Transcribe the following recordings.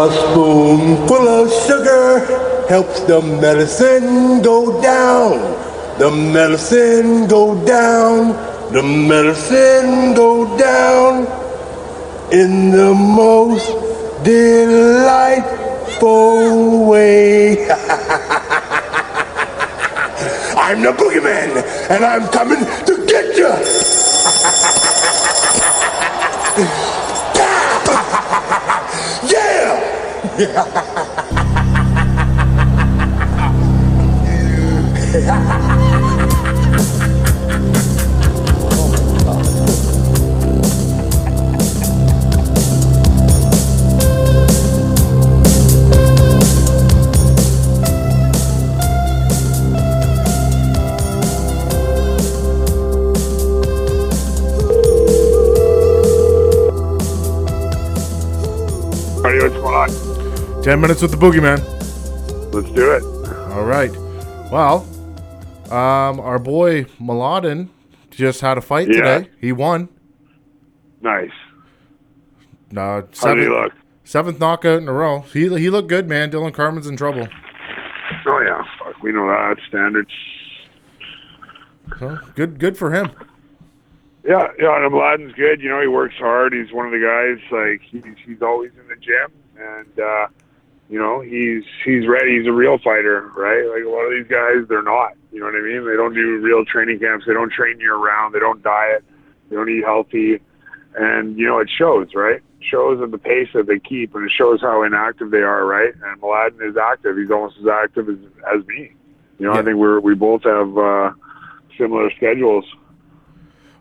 A spoonful of sugar helps the medicine go down. The medicine go down. The medicine go down in the most delightful way. I'm the boogeyman, and I'm coming to get you. Ha ha ha! 10 minutes with the boogeyman. Let's do it. All right. Well, um, our boy Mladen just had a fight Yeah. today. He won. Nice. Uh, How did he seventh, look? seventh knockout in a row. He he looked good, man. Dillon Carman's in trouble. Oh yeah, fuck, we know that standard. So good good for him. Yeah, yeah, and Mladen's good. You know, he works hard. He's one of the guys. Like he's he's always in the gym, and uh, you know, he's he's ready. He's a real fighter, right? Like a lot of these guys, they're not. You know what I mean? They don't do real training camps. They don't train year round. They don't diet. They don't eat healthy, and you know, it shows, right? It shows at the pace that they keep, and it shows how inactive they are, right? And Mladen is active. He's almost as active as as me. You know, Yeah. I think we're we both have uh, similar schedules.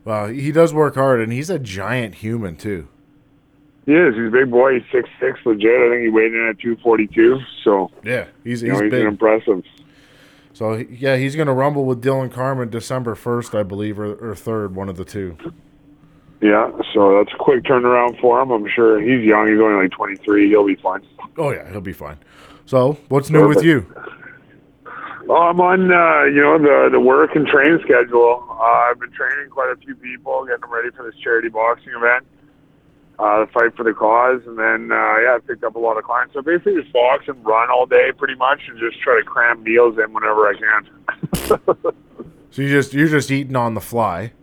Well, he does work hard, and he's a giant human too. He is. He's a big boy. He's six six, legit. I think he weighed in at two forty two. So Yeah, he's he's know he's impressive. So yeah, he's gonna rumble with Dillon Carman December first, I believe, or, or third, one of the two. Yeah. So that's a quick turnaround for him. I'm sure he's young. He's only like twenty three. He'll be fine. Oh yeah, he'll be fine. So what's new with you? Oh, I'm on uh, you know the the work and train schedule. Uh, I've been training quite a few people, getting them ready for this charity boxing event, uh, fight for the cause, and then uh, yeah, I picked up a lot of clients. So basically, just box and run all day, pretty much, and just try to cram meals in whenever I can. So you just you're just eating on the fly.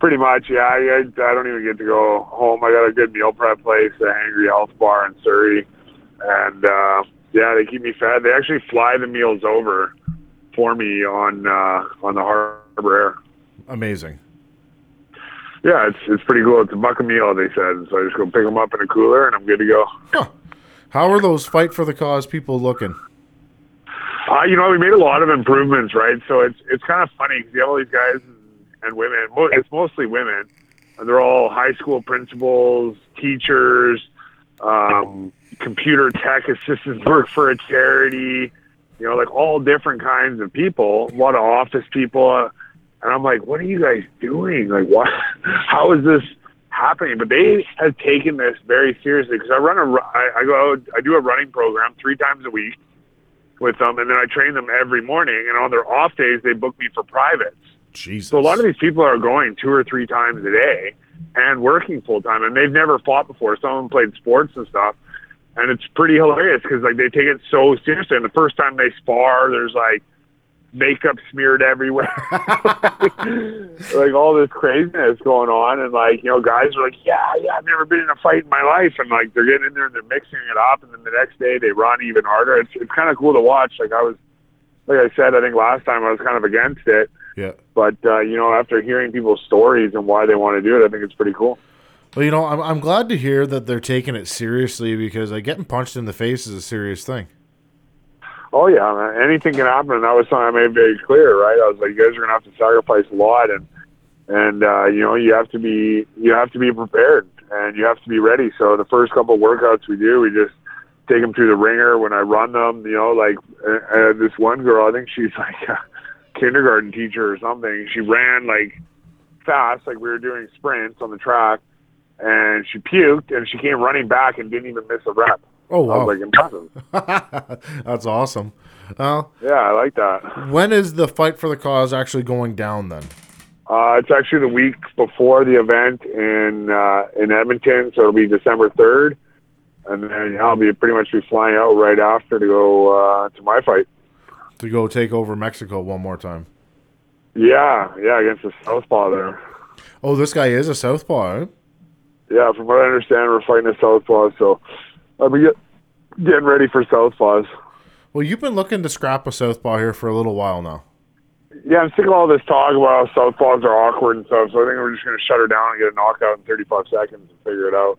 Pretty much, yeah. I, I, I don't even get to go home. I got a good meal prep place, the Hangry Health Bar in Surrey, and uh, yeah, they keep me fed. They actually fly the meals over for me on uh, on the Harbor Air. Amazing. Yeah, it's it's pretty cool. It's a buck a meal, they said. So I just go pick them up in a cooler, and I'm good to go. Huh. How are those fight for the cause people looking? Uh, you know, we made a lot of improvements, right? So it's it's kind of funny because you have all these guys and women. Mo- It's mostly women, and they're all high school principals, teachers, um, computer tech assistants, work for a charity. You know, like all different kinds of people. A lot of office people, uh, and I'm like, what are you guys doing? Like, what? How is this? happening, but they have taken this very seriously because I run a, I, I go, out, I do a running program three times a week with them, and then I train them every morning. And on their off days, they book me for privates. Jesus. So a lot of these people are going two or three times a day and working full time, and they've never fought before. Some of them played sports and stuff, and it's pretty hilarious because like they take it so seriously. And the first time they spar, there's like makeup smeared everywhere, like all this craziness going on, and like you know, guys are like, yeah, yeah, I've never been in a fight in my life, and like they're getting in there and they're mixing it up, and then the next day they run even harder. It's it's kind of cool to watch. Like I was, like I said, I think last time I was kind of against it. yeah. But uh, you know, after hearing people's stories and why they want to do it, I think it's pretty cool. Well, you know, I'm I'm glad to hear that they're taking it seriously because like getting punched in the face is a serious thing. Oh yeah, man. anything can happen, and that was something I made very clear. Right, I was like, you guys are gonna have to sacrifice a lot, and and uh, you know, you have to be you have to be prepared, and you have to be ready. So the first couple of workouts we do, we just take them through the ringer. When I run them, you know, like uh, uh, this one girl, I think she's like a kindergarten teacher or something. She ran like fast, like we were doing sprints on the track, and she puked, and she came running back and didn't even miss a rep. Oh I wow, like, impressive. that's awesome. Well, Yeah, I like that. when is the fight for the cause actually going down then? Uh, it's actually the week before the event in uh, in Edmonton, so it'll be December third, and then I'll be pretty much be flying out right after to go uh, to my fight. To go take over Mexico one more time. Yeah, yeah, against the Southpaw there. Oh, this guy is a southpaw. Eh? Yeah, from what I understand, we're fighting a Southpaw, so Get, getting ready for Southpaws. Well, you've been looking to scrap a southpaw here for a little while now. Yeah, I'm sick of all this talk about how Southpaws are awkward and stuff, so I think we're just going to shut her down and get a knockout in 35 seconds and figure it out.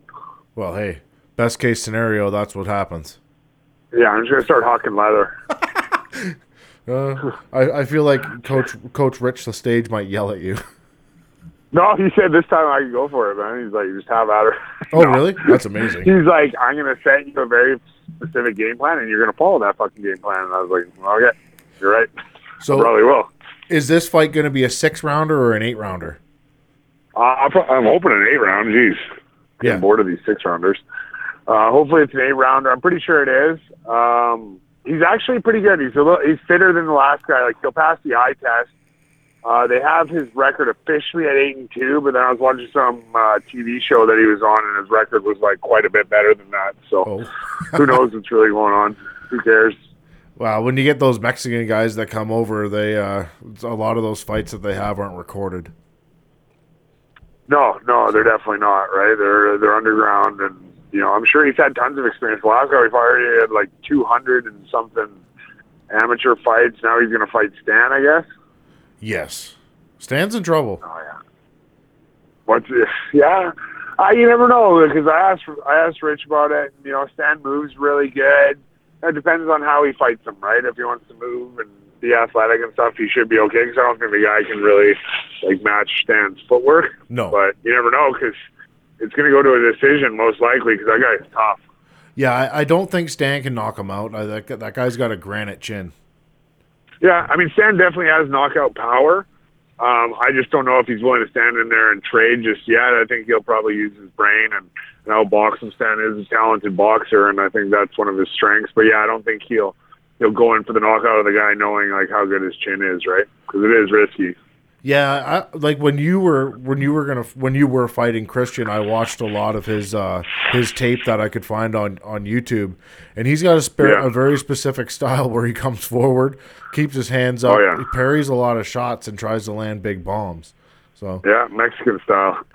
Well, hey, best case scenario, that's what happens. Yeah, I'm just going to start hawking leather. Uh, I, I feel like Coach Coach Rich the stage might yell at you. No, he said this time I can go for it, man. He's like, just have at her. Oh, really? That's amazing. He's like, I'm going to set you a very specific game plan, and you're going to follow that fucking game plan. And I was like, okay, you're right. So, Probably will. is this fight going to be a six rounder or an eight rounder? Uh, I'm I'm hoping an eight round. Jeez, Yeah. bored of these six rounders. Uh, hopefully it's an eight rounder. I'm pretty sure it is. Um, he's actually pretty good. He's a little, he's fitter than the last guy. Like he'll pass the eye test. Uh, they have his record officially at eight and two, but then I was watching some uh, TV show that he was on, and his record was like quite a bit better than that. So Oh, who knows what's really going on? Who cares? wow. When you get those Mexican guys that come over, they uh, a lot of those fights that they have aren't recorded. No, no, they're definitely not. Right? They're they're underground, and you know I'm sure he's had tons of experience. Last guy we fought, he had like 200 and something amateur fights. Now he's going to fight Stan, I guess. Yes, Stan's in trouble. Oh yeah. What's yeah? Uh, you never know because I asked I asked Rich about it. And, you know, Stan moves really good. It depends on how he fights him, right? If he wants to move and be athletic and stuff, he should be okay. Because I don't think the guy can really like match Stan's footwork. No. but you never know because it's going to go to a decision most likely because that guy's tough. Yeah, I, I don't think Stan can knock him out. I, that, that guy's got a granite chin. Yeah, I mean Stan definitely has knockout power. Um, I just don't know if he's willing to stand in there and trade just yet. I think he'll probably use his brain and, and how boxing Stan is a talented boxer, and I think that's one of his strengths. But yeah, I don't think he'll he'll go in for the knockout of the guy knowing like how good his chin is, right? Because it is risky. Yeah, I, like when you were when you were gonna when you were fighting Christian, I watched a lot of his uh, his tape that I could find on on YouTube, and he's got a, Yeah. a very specific style where he comes forward, keeps his hands up, Oh, yeah. he parries a lot of shots, and tries to land big bombs. So Yeah, Mexican style.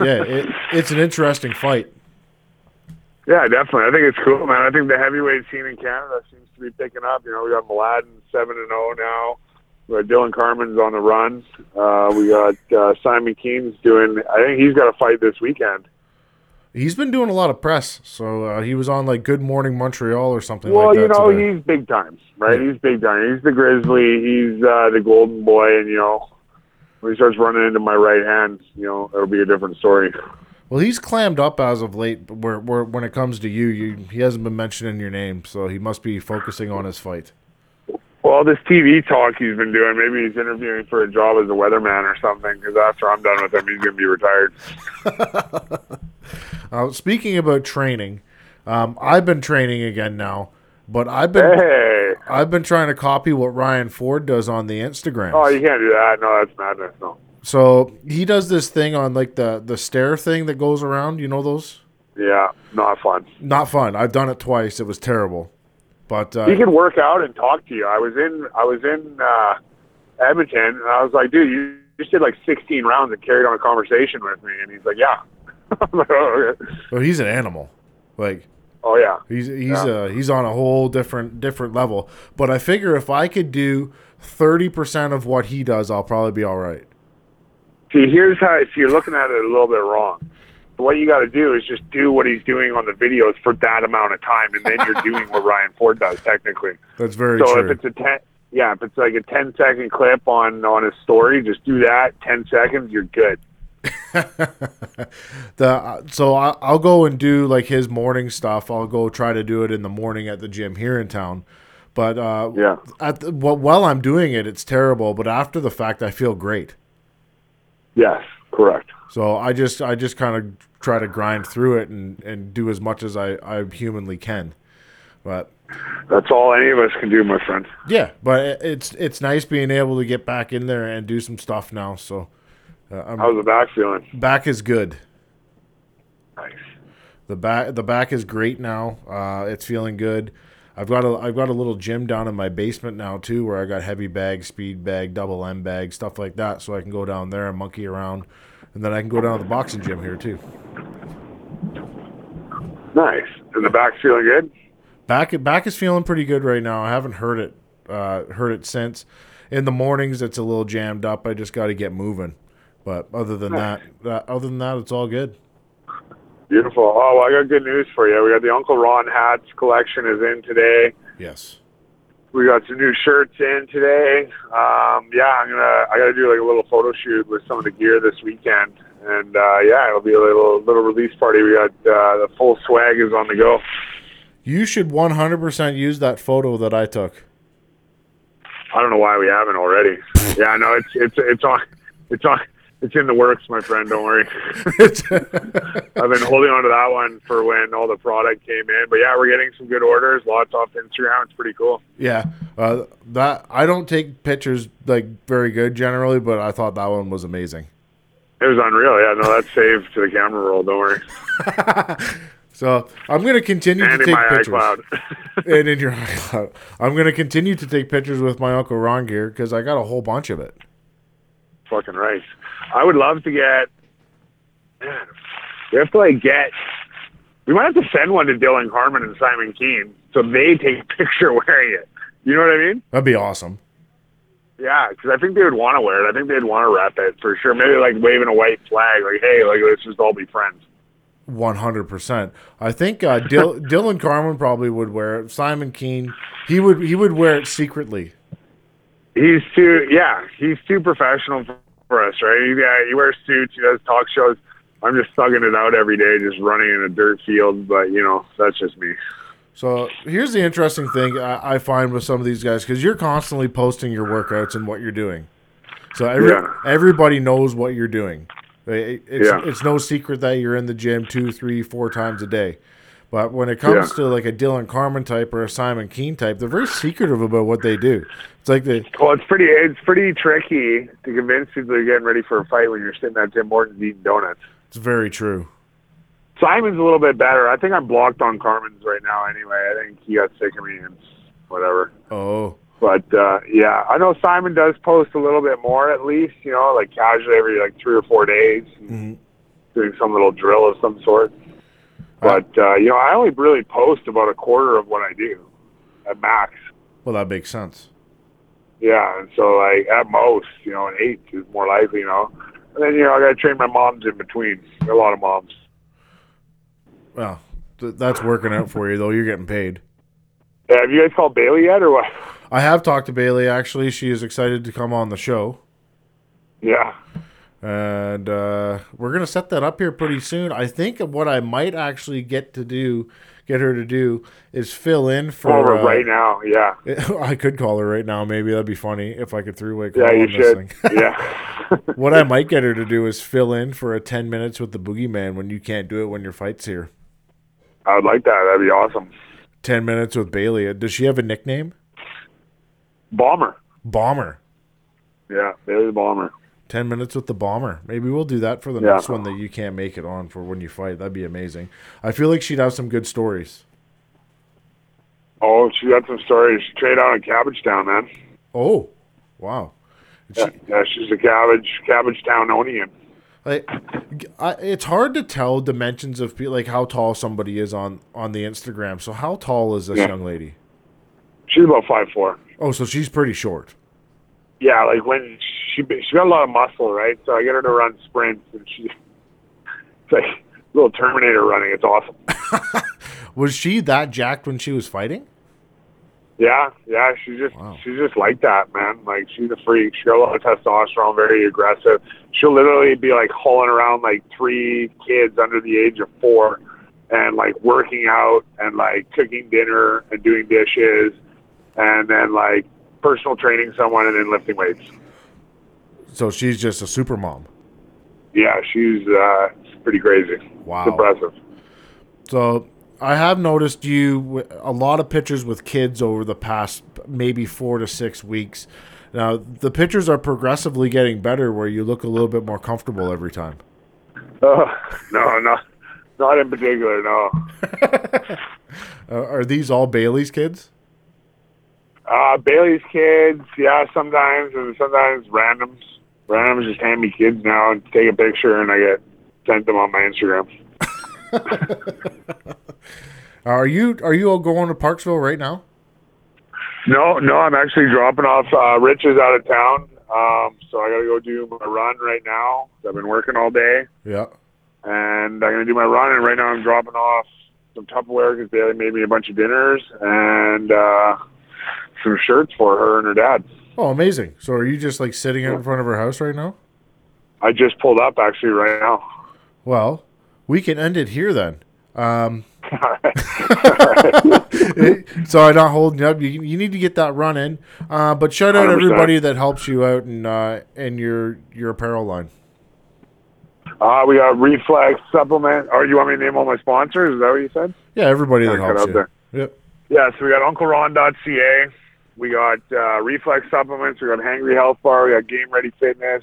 yeah, it, it's an interesting fight. yeah, definitely. I think it's cool, man. I think the heavyweight scene in Canada seems to be picking up. You know, we got Mladen seven and zero now. Got Dillon Carman's on the run. Uh, we got uh, Simon Kean's doing. I think he's got a fight this weekend. He's been doing a lot of press, so uh, he was on like Good Morning Montreal or something Well, like that. you know, today. he's big time, right? Yeah. He's big time. He's the Grizzly. He's uh, the Golden Boy, and you know, when he starts running into my right hand, you know, it'll be a different story. Well, he's clammed up as of late. But where, where when it comes to you, you he hasn't been mentioning your name, so he must be focusing on his fight. Well, this TV talk he's been doing, maybe he's interviewing for a job as a weatherman or something. Because after I'm done with him, he's going to be retired. Uh, speaking about training, um, I've been training again now, but I've been Hey, I've been trying to copy what Ryan Ford does on the Instagram. oh, you can't do that. No, that's madness. No. so he does this thing on like the the stair thing that goes around. You know those? Yeah, not fun. Not fun. I've done it twice. It was terrible. But uh, He can work out and talk to you. I was in, I was in uh, Edmonton, and I was like, dude, you just did like 16 rounds and carried on a conversation with me, and he's like, yeah. I'm like, oh, okay. well, he's an animal. Like oh yeah. He's he's Yeah. uh he's on a whole different different level. But I figure if I could do thirty percent of what he does, I'll probably be all right. See, here's how. So you're looking at it a little bit wrong. What you got to do is just do what he's doing on the videos for that amount of time, and then you're doing what Ryan Ford does technically. That's very So true. if it's a ten, yeah, if it's like a 10 second clip on on his story, just do that. Ten seconds, you're good. the uh, so I, I'll go and do like his morning stuff. I'll go try to do it in the morning at the gym here in town. But uh, Yeah. at the, well, while I'm doing it, it's terrible. But after the fact, I feel great. Yes, correct. So I just I just kind of try to grind through it and, and do as much as I, I humanly can. But That's all any of us can do, my friend. Yeah, but it's it's nice being able to get back in there and do some stuff now. So uh, I'm, How's the back feeling? back is good. Nice. The back the back is great now. Uh, it's feeling good. I've got a I've got a little gym down in my basement now too, where I got heavy bag, speed bag, double M bag, stuff like that, so I can go down there and monkey around, and then I can go down to the boxing gym here too. Nice. And the back's feeling good. Back back is feeling pretty good right now. I haven't heard it uh, heard it since. In the mornings, it's a little jammed up. I just got to get moving. But other than that, that, other than that, it's all good. Beautiful. Oh, well, I got good news for you. We got the Uncle Ron hats collection is in today. Yes. We got some new shirts in today. Um, yeah, I'm gonna. I gotta do like a little photo shoot with some of the gear this weekend, and uh, yeah, it'll be a little little release party. We got uh, the full swag is on the go. You should 100% use that photo that I took. I don't know why we haven't already. yeah, no, it's it's it's on it's on it's in the works, my friend. Don't worry. I've been holding on to that one for when all the product came in. But yeah, we're getting some good orders. Lots off Instagram. It's pretty cool. yeah. Uh, that I don't take pictures like very good generally, but I thought that one was amazing. It was unreal. Yeah, no, that's saved to the camera roll. Don't worry. So I'm going to continue And to take pictures. and in your iCloud. I'm going to continue to take pictures with my Uncle Ron gear because I got a whole bunch of it. Fucking right. I would love to get. Man, we have to like get. We might have to send one to Dillon Carman and Simon Kean so they take a picture wearing it. You know what I mean? That'd be awesome. Yeah, because I think they would want to wear it. I think they'd want to wrap it for sure. Maybe like waving a white flag, like, "Hey, like let's just all be friends." One hundred percent. I think uh, Dil- Dillon Carman probably would wear it. Simon Kean, he would he would wear it secretly. He's too, yeah, he's too professional for- for us, right? Yeah, he wears suits, he does talk shows. I'm just thugging it out every day, just running in a dirt field. But you know, that's just me. So here's the interesting thing I, I find with some of these guys because you're constantly posting your workouts and what you're doing. So every, Yeah. everybody knows what you're doing. It- It's Yeah. it's no secret that you're in the gym two, three, four times a day. But when it comes Yeah. to like a Dillon Carman type or a Simon Kean type, they're very secretive about what they do. It's like they Well, it's pretty, it's pretty tricky to convince people you're getting ready for a fight when you're sitting at Tim Hortons eating donuts. it's very true. Simon's a little bit better. I think I'm blocked on Carman's right now. Anyway, I think he got sick of me and whatever. Oh, But uh, yeah, I know Simon does post a little bit more at least. You know, like casually every like three or four days, Mhm. doing some little drill of some sort. But uh, you know, I only really post about a quarter of what I do at max. well, that makes sense. Yeah, and so like at most, you know, an eight is more likely. You know, and then you know I got to train my moms in between. A lot of moms. Well, th- that's working out for you though. You're getting paid. Yeah, have you guys called Bailey yet, or what? I have talked to Bailey. Actually, she is excited to come on the show. Yeah. And uh, we're gonna set that up here pretty soon. I think what I might actually get to do, get her to do, is fill in for. Call her uh, right now. Yeah. I could call her right now. Maybe that'd be funny if I could three-way call Yeah, you should. thing. yeah. what I might get her to do is fill in for a ten minutes with the boogeyman when you can't do it when your fight's here. I would like that. That'd be awesome. Ten minutes with Bailey. Does she have a nickname? Bomber. Bomber. Yeah, Bailey the Bomber. Ten minutes with the bomber. Maybe we'll do that for the Yeah. next one that you can't make it on for when you fight. That'd be amazing. I feel like she'd have some good stories. Oh, she got some stories. She trained out in Cabbage Town, man. Oh, wow. She- Yeah, yeah she's a Cabbage Cabbage Town Townonian. like, I, it's hard to tell dimensions of like how tall somebody is on on the Instagram. So how tall is this Yeah. young lady? She's about five four. Oh, so she's pretty short. Yeah, like when she she got a lot of muscle, right? So I get her to run sprints, and she it's like a little Terminator running. It's awesome. Was she that jacked when she was fighting? Yeah, yeah, she's just Wow. she's just like that, man. Like she's a freak. She got a lot of testosterone, very aggressive. She'll literally be like hauling around like three kids under the age of four, and like working out and like cooking dinner and doing dishes, and then like personal training someone and then lifting weights. So she's just a super mom. Yeah, she's uh, pretty crazy. Wow. It's impressive. So I have noticed you a lot of pictures with kids over the past maybe four to six weeks. Now the pictures are progressively getting better, where you look a little bit more comfortable every time. Oh, no, no, Not in particular, no. Uh, are these all Bailey's kids? Uh, Bailey's kids, yeah, sometimes, and sometimes randoms. Randoms just hand me kids now and take a picture, and I get sent them on my Instagram. Are you are you all going to Parksville right now? No, no, I'm actually dropping off. Uh, Rich is out of town, um, so I got to go do my run right now. I've been working all day, Yeah. and I'm gonna do my run. And right now, I'm dropping off some Tupperware because Bailey made me a bunch of dinners and uh, some shirts for her and her dad. Oh, amazing. So are you just like sitting out in front of her house right now? I just pulled up actually right now. Well, we can end it here then. Um, so I'm not holding up. You, you need to get that run in. Uh, but shout out 100%. everybody that helps you out in uh, in your your apparel line. Uh, we got Reflex Supplement. Or you want me to name all my sponsors? Is that what you said? Yeah, everybody that helps out you. there. Yep. Yeah, so we got Uncle UncleRon.ca. We got uh, Reflex Supplements. We got Hangry Health Bar. We got Game Ready Fitness.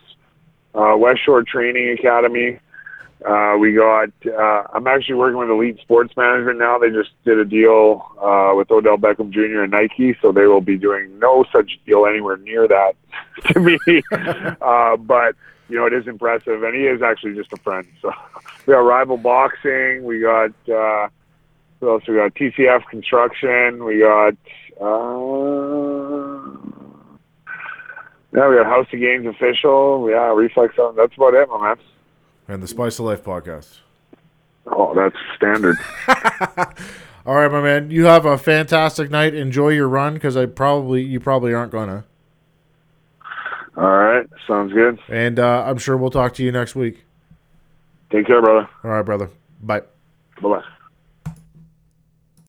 Uh, West Shore Training Academy. Uh, we got. Uh, I'm actually working with Elite Sports Management now. They just did a deal uh, with Odell Beckham Jr. and Nike, so they will be doing no such deal anywhere near that to me. uh, but you know, it is impressive, and he is actually just a friend. So we got Rival Boxing. We got. Uh, what else we got? TCF Construction. We got. Uh, yeah, we got House of Games official. Yeah, Reflex. on. That's about it, my man. And the Spice of Life podcast. Oh, that's standard. All right, my man. You have a fantastic night. Enjoy your run because I probably you probably aren't gonna. All right, sounds good. And uh, I'm sure we'll talk to you next week. Take care, brother. All right, brother. Bye. Bye bye.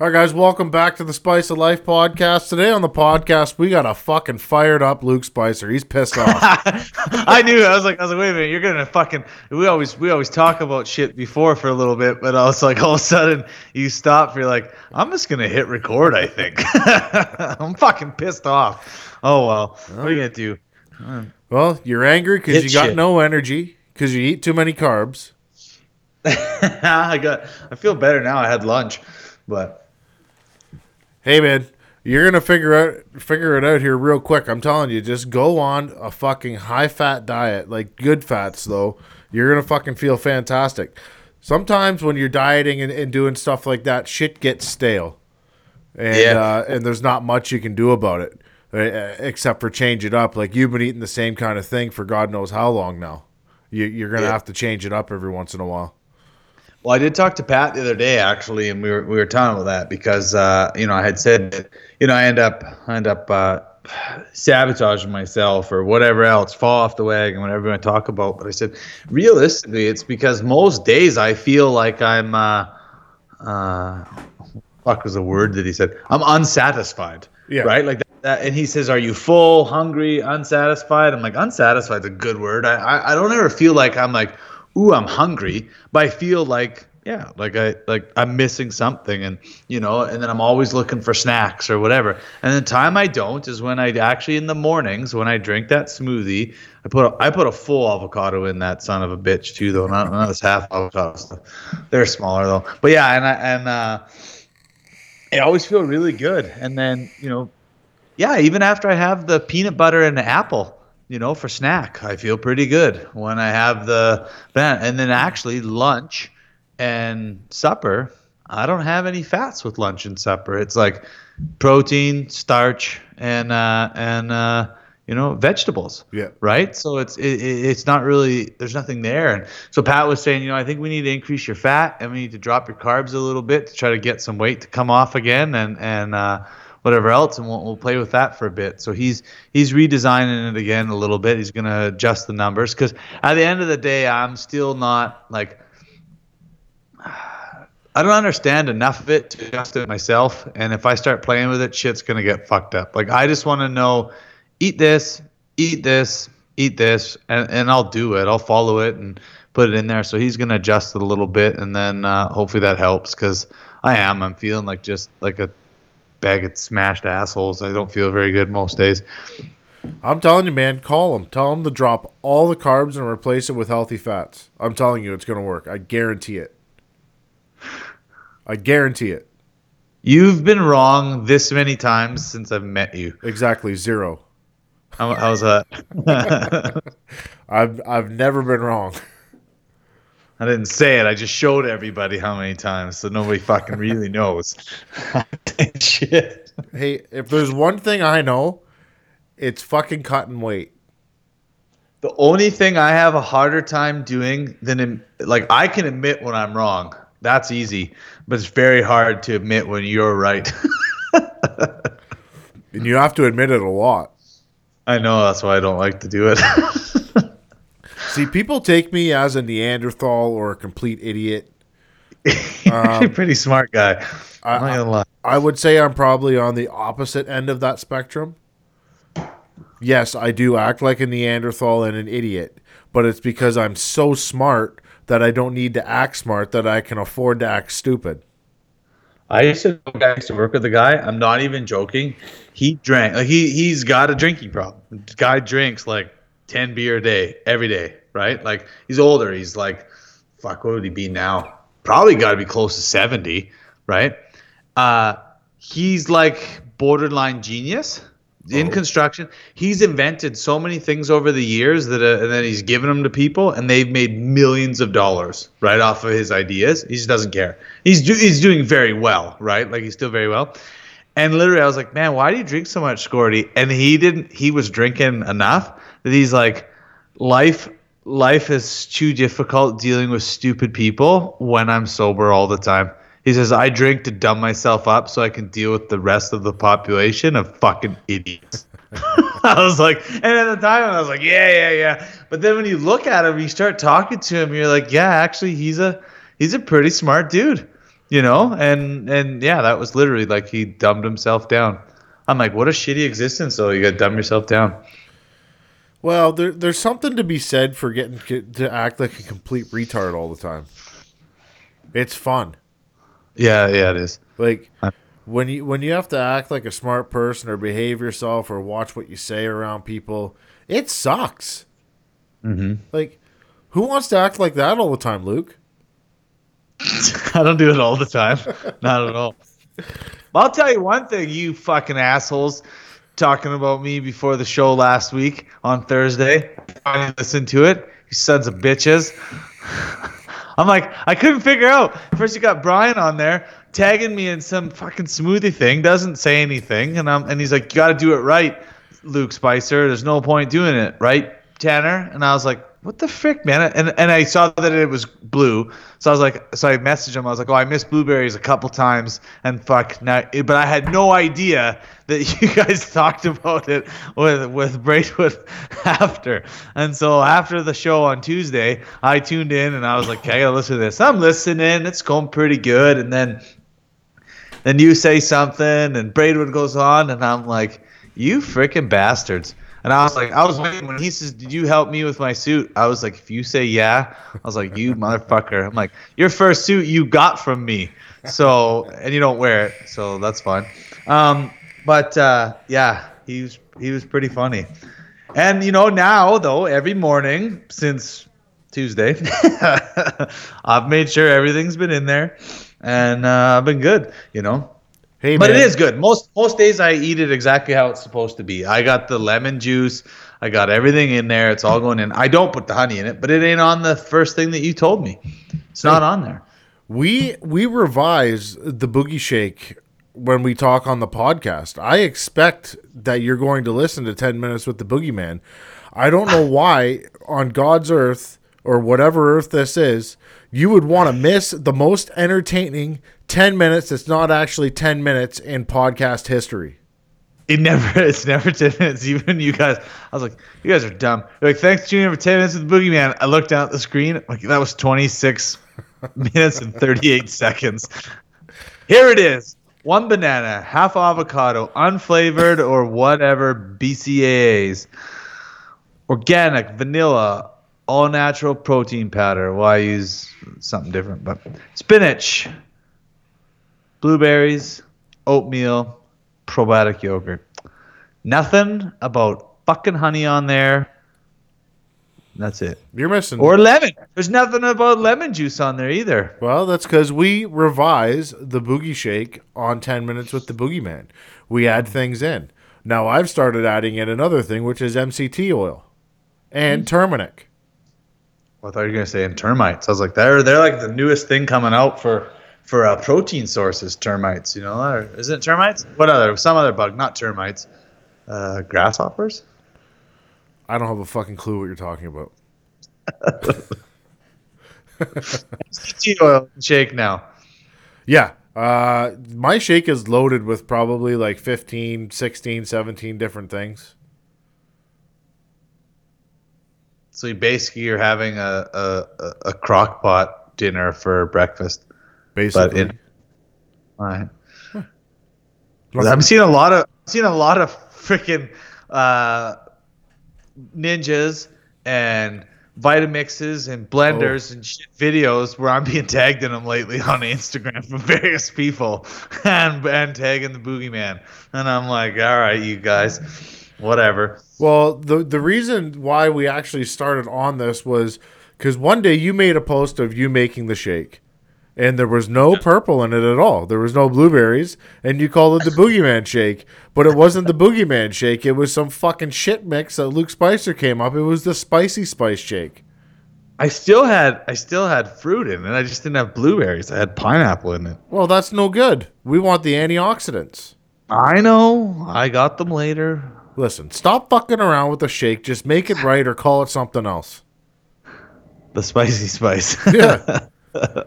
All right, guys, welcome back to the Spice of Life podcast. Today on the podcast, we got a fucking fired up Luke Spicer. He's pissed off. I knew. I was like, I was like, wait a minute, you're gonna fucking. We always, we always talk about shit before for a little bit, but I was like, all of a sudden, you stop. You're like, I'm just gonna hit record. I think. I'm fucking pissed off. Oh well, what are you gonna do? well, you're angry because you got shit. no energy because you eat too many carbs. I got. I feel better now. I had lunch, but Hey, man, you're gonna figure out figure it out here real quick. I'm telling you, just go on a fucking high fat diet, like good fats though. You're gonna fucking feel fantastic. Sometimes when you're dieting and, and doing stuff like that, shit gets stale, and Yeah. uh, and there's not much you can do about it uh, except for change it up. Like you've been eating the same kind of thing for God knows how long now. You, you're gonna Yeah. have to change it up every once in a while. Well, I did talk to Pat the other day actually, and we were we were talking about that because uh, you know I had said that you know I end up I end up uh, sabotaging myself or whatever else, fall off the wagon, whatever you want to talk about. But I said realistically, it's because most days I feel like I'm uh, uh, fuck was the word that he said? I'm unsatisfied. Yeah. Right. Like that, that. And he says, "Are you full, hungry, unsatisfied?" I'm like, "Unsatisfied is a good word." I I, I don't ever feel like I'm like, "Ooh, I'm hungry," but I feel like. Yeah, like I like I'm missing something, and you know, and then I'm always looking for snacks or whatever. And the time I don't is when I actually in the mornings when I drink that smoothie. I put a, I put a full avocado in that son of a bitch too, though. Not not this half avocado stuff. They're smaller though. But yeah, and I and uh, I always feel really good. And then, you know, yeah, even after I have the peanut butter and the apple, you know, for snack, I feel pretty good when I have the. And then actually lunch and supper, I don't have any fats with lunch and supper. It's like protein, starch, and uh, and uh, you know vegetables Yeah. right? So it's it, it- it's not really there's nothing there. And so Pat was saying, you know, I think we need to increase your fat and we need to drop your carbs a little bit to try to get some weight to come off again and and uh, whatever else, and we'll, we'll play with that for a bit. So he's he's redesigning it again a little bit. He's gonna adjust the numbers because at the end of the day, I'm still not like. I don't understand enough of it to adjust it myself. And if I start playing with it, shit's gonna get fucked up. Like I just want to know, eat this, eat this, eat this, and and I'll do it. I'll follow it and put it in there. So he's gonna adjust it a little bit, and then uh, hopefully that helps because I am. I'm feeling like just like a bag of smashed assholes. I don't feel very good most days. I'm telling you, man, call them. Tell them to drop all the carbs and replace it with healthy fats. I'm telling you, it's going to work. I guarantee it. I guarantee it. You've been wrong this many times since I've met you. Exactly zero. How, how's that? I've I've never been wrong. I didn't say it. I just showed everybody how many times, so nobody fucking really knows. Shit. Hey, if there's one thing I know, it's fucking cutting weight. The only thing I have a harder time doing than like I can admit when I'm wrong. That's easy, but it's very hard to admit when you're right. And you have to admit it a lot. I know that's why I don't like to do it. See, people take me as a Neanderthal or a complete idiot. You're a pretty smart guy. I'm not gonna lie. I would say I'm probably on the opposite end of that spectrum. Yes, I do act like a Neanderthal and an idiot, but it's because I'm so smart that I don't need to act smart that I can afford to act stupid. I used to I used to work with a guy. I'm not even joking. He drank like he he's got a drinking problem. The guy drinks like ten beer a day every day, right? Like he's older. He's like, fuck, what would he be now? Probably got to be close to seventy, right? Uh, he's like borderline genius in construction. He's invented so many things over the years that uh, and then he's given them to people, and they've made millions of dollars right off of his ideas. He just doesn't care. He's do, he's doing very well, right? Like he's still very well. And literally, I was like, man, why do you drink so much, Scorty? And he didn't. He was drinking enough that he's like, life. Life is too difficult dealing with stupid people when I'm sober all the time. He says, I drink to dumb myself up so I can deal with the rest of the population of fucking idiots. I was like, and at the time I was like, yeah, yeah, yeah. But then when you look at him, you start talking to him, you're like, yeah, actually, he's a he's a pretty smart dude, you know. And and yeah, that was literally like he dumbed himself down. I'm like, what a shitty existence, though. You got to dumb yourself down. Well, there, there's something to be said for getting to act like a complete retard all the time. It's fun. Yeah, yeah, it is. Like when you when you have to act like a smart person or behave yourself or watch what you say around people, it sucks. Mm-hmm. Like, who wants to act like that all the time, Luke? I don't do it all the time. Not at all. I'll tell you one thing, you fucking assholes talking about me before the show last week on Thursday. I listened to it. You sons of bitches. I'm like, I couldn't figure out. First, you got Brian on there tagging me in some fucking smoothie thing, doesn't say anything, and I'm and he's like, you got to do it right, Luke Spicer. There's no point doing it, right, Tanner? And I was like, what the frick, man? And and I saw that it was blue, so I was like, so I messaged him. I was like, oh, I missed blueberries a couple times, and fuck now, but I had no idea that you guys talked about it with with Braidwood after. And so after the show on Tuesday, I tuned in and I was like, okay, I gotta listen to this. I'm listening. It's going pretty good, and then then you say something, and Braidwood goes on, and I'm like, you freaking bastards. And I was like, I was waiting when he says, "Did you help me with my suit?" I was like, "If you say yeah," I was like, "You motherfucker!" I'm like, "Your first suit you got from me, so and you don't wear it, so that's fine." Um, but uh, yeah, he was he was pretty funny. And you know now though, every morning since Tuesday, I've made sure everything's been in there, and uh, I've been good. You know, Hey, but man. it is good. Most most days I eat it exactly how it's supposed to be. I got the lemon juice. I got everything in there. It's all going in. I don't put the honey in it, but it ain't on the first thing that you told me. It's not on there. We we revise the boogie shake when we talk on the podcast. I expect that you're going to listen to 10 minutes with the boogeyman. I don't know why on God's earth or whatever earth this is, you would want to miss the most entertaining 10 minutes that's not actually 10 minutes in podcast history. It never. It's never ten minutes. Even you guys. I was like, you guys are dumb. You're like, thanks tuning for ten minutes with the boogeyman. I looked down at the screen. Like that was twenty six minutes and 38 seconds. Here it is. One banana, half avocado, unflavored or whatever BCAAs. Organic, vanilla, all natural protein powder. Well, I use something different, but spinach, blueberries, oatmeal, probiotic yogurt. Nothing about fucking honey on there. That's it. You're missing. Or lemon. There's nothing about lemon juice on there either. well, that's because we revise the boogie shake on 10 minutes with the boogeyman. We add things in. Now I've started adding in another thing, which is MCT oil and hmm. turmeric. I thought you were gonna say in termites. I was like, they're they're like the newest thing coming out for for uh, protein sources. Termites, you know, or, is it termites? What other? Some other bug, not termites. Uh, grasshoppers. I don't have a fucking clue what you're talking about. Oil shake now. Yeah. Uh, my shake is loaded with probably like 15, 16, 17 different things. So you basically you're having a a, a, crock pot dinner for breakfast. Basically. in- All right. I'm seeing a lot of seeing a lot of freaking uh, ninjas and Vitamixes and blenders and shit videos where I'm being tagged in them lately on Instagram from various people and and tagging the boogeyman. And I'm like, all right, you guys, whatever. Well, the the reason why we actually started on this was because one day you made a post of you making the shake, and there was no purple in it at all. There was no blueberries, and you called it the Boogeyman shake, but it wasn't the Boogeyman shake. It was some fucking shit mix that Luke Spicer came up. It was the Spicy Spice shake. I still had I still had fruit in it. I just didn't have blueberries. I had pineapple in it. Well, that's no good. We want the antioxidants. I know. I got them later. Listen, stop fucking around with the shake. Just make it right or call it something else. The spicy spice. Yeah.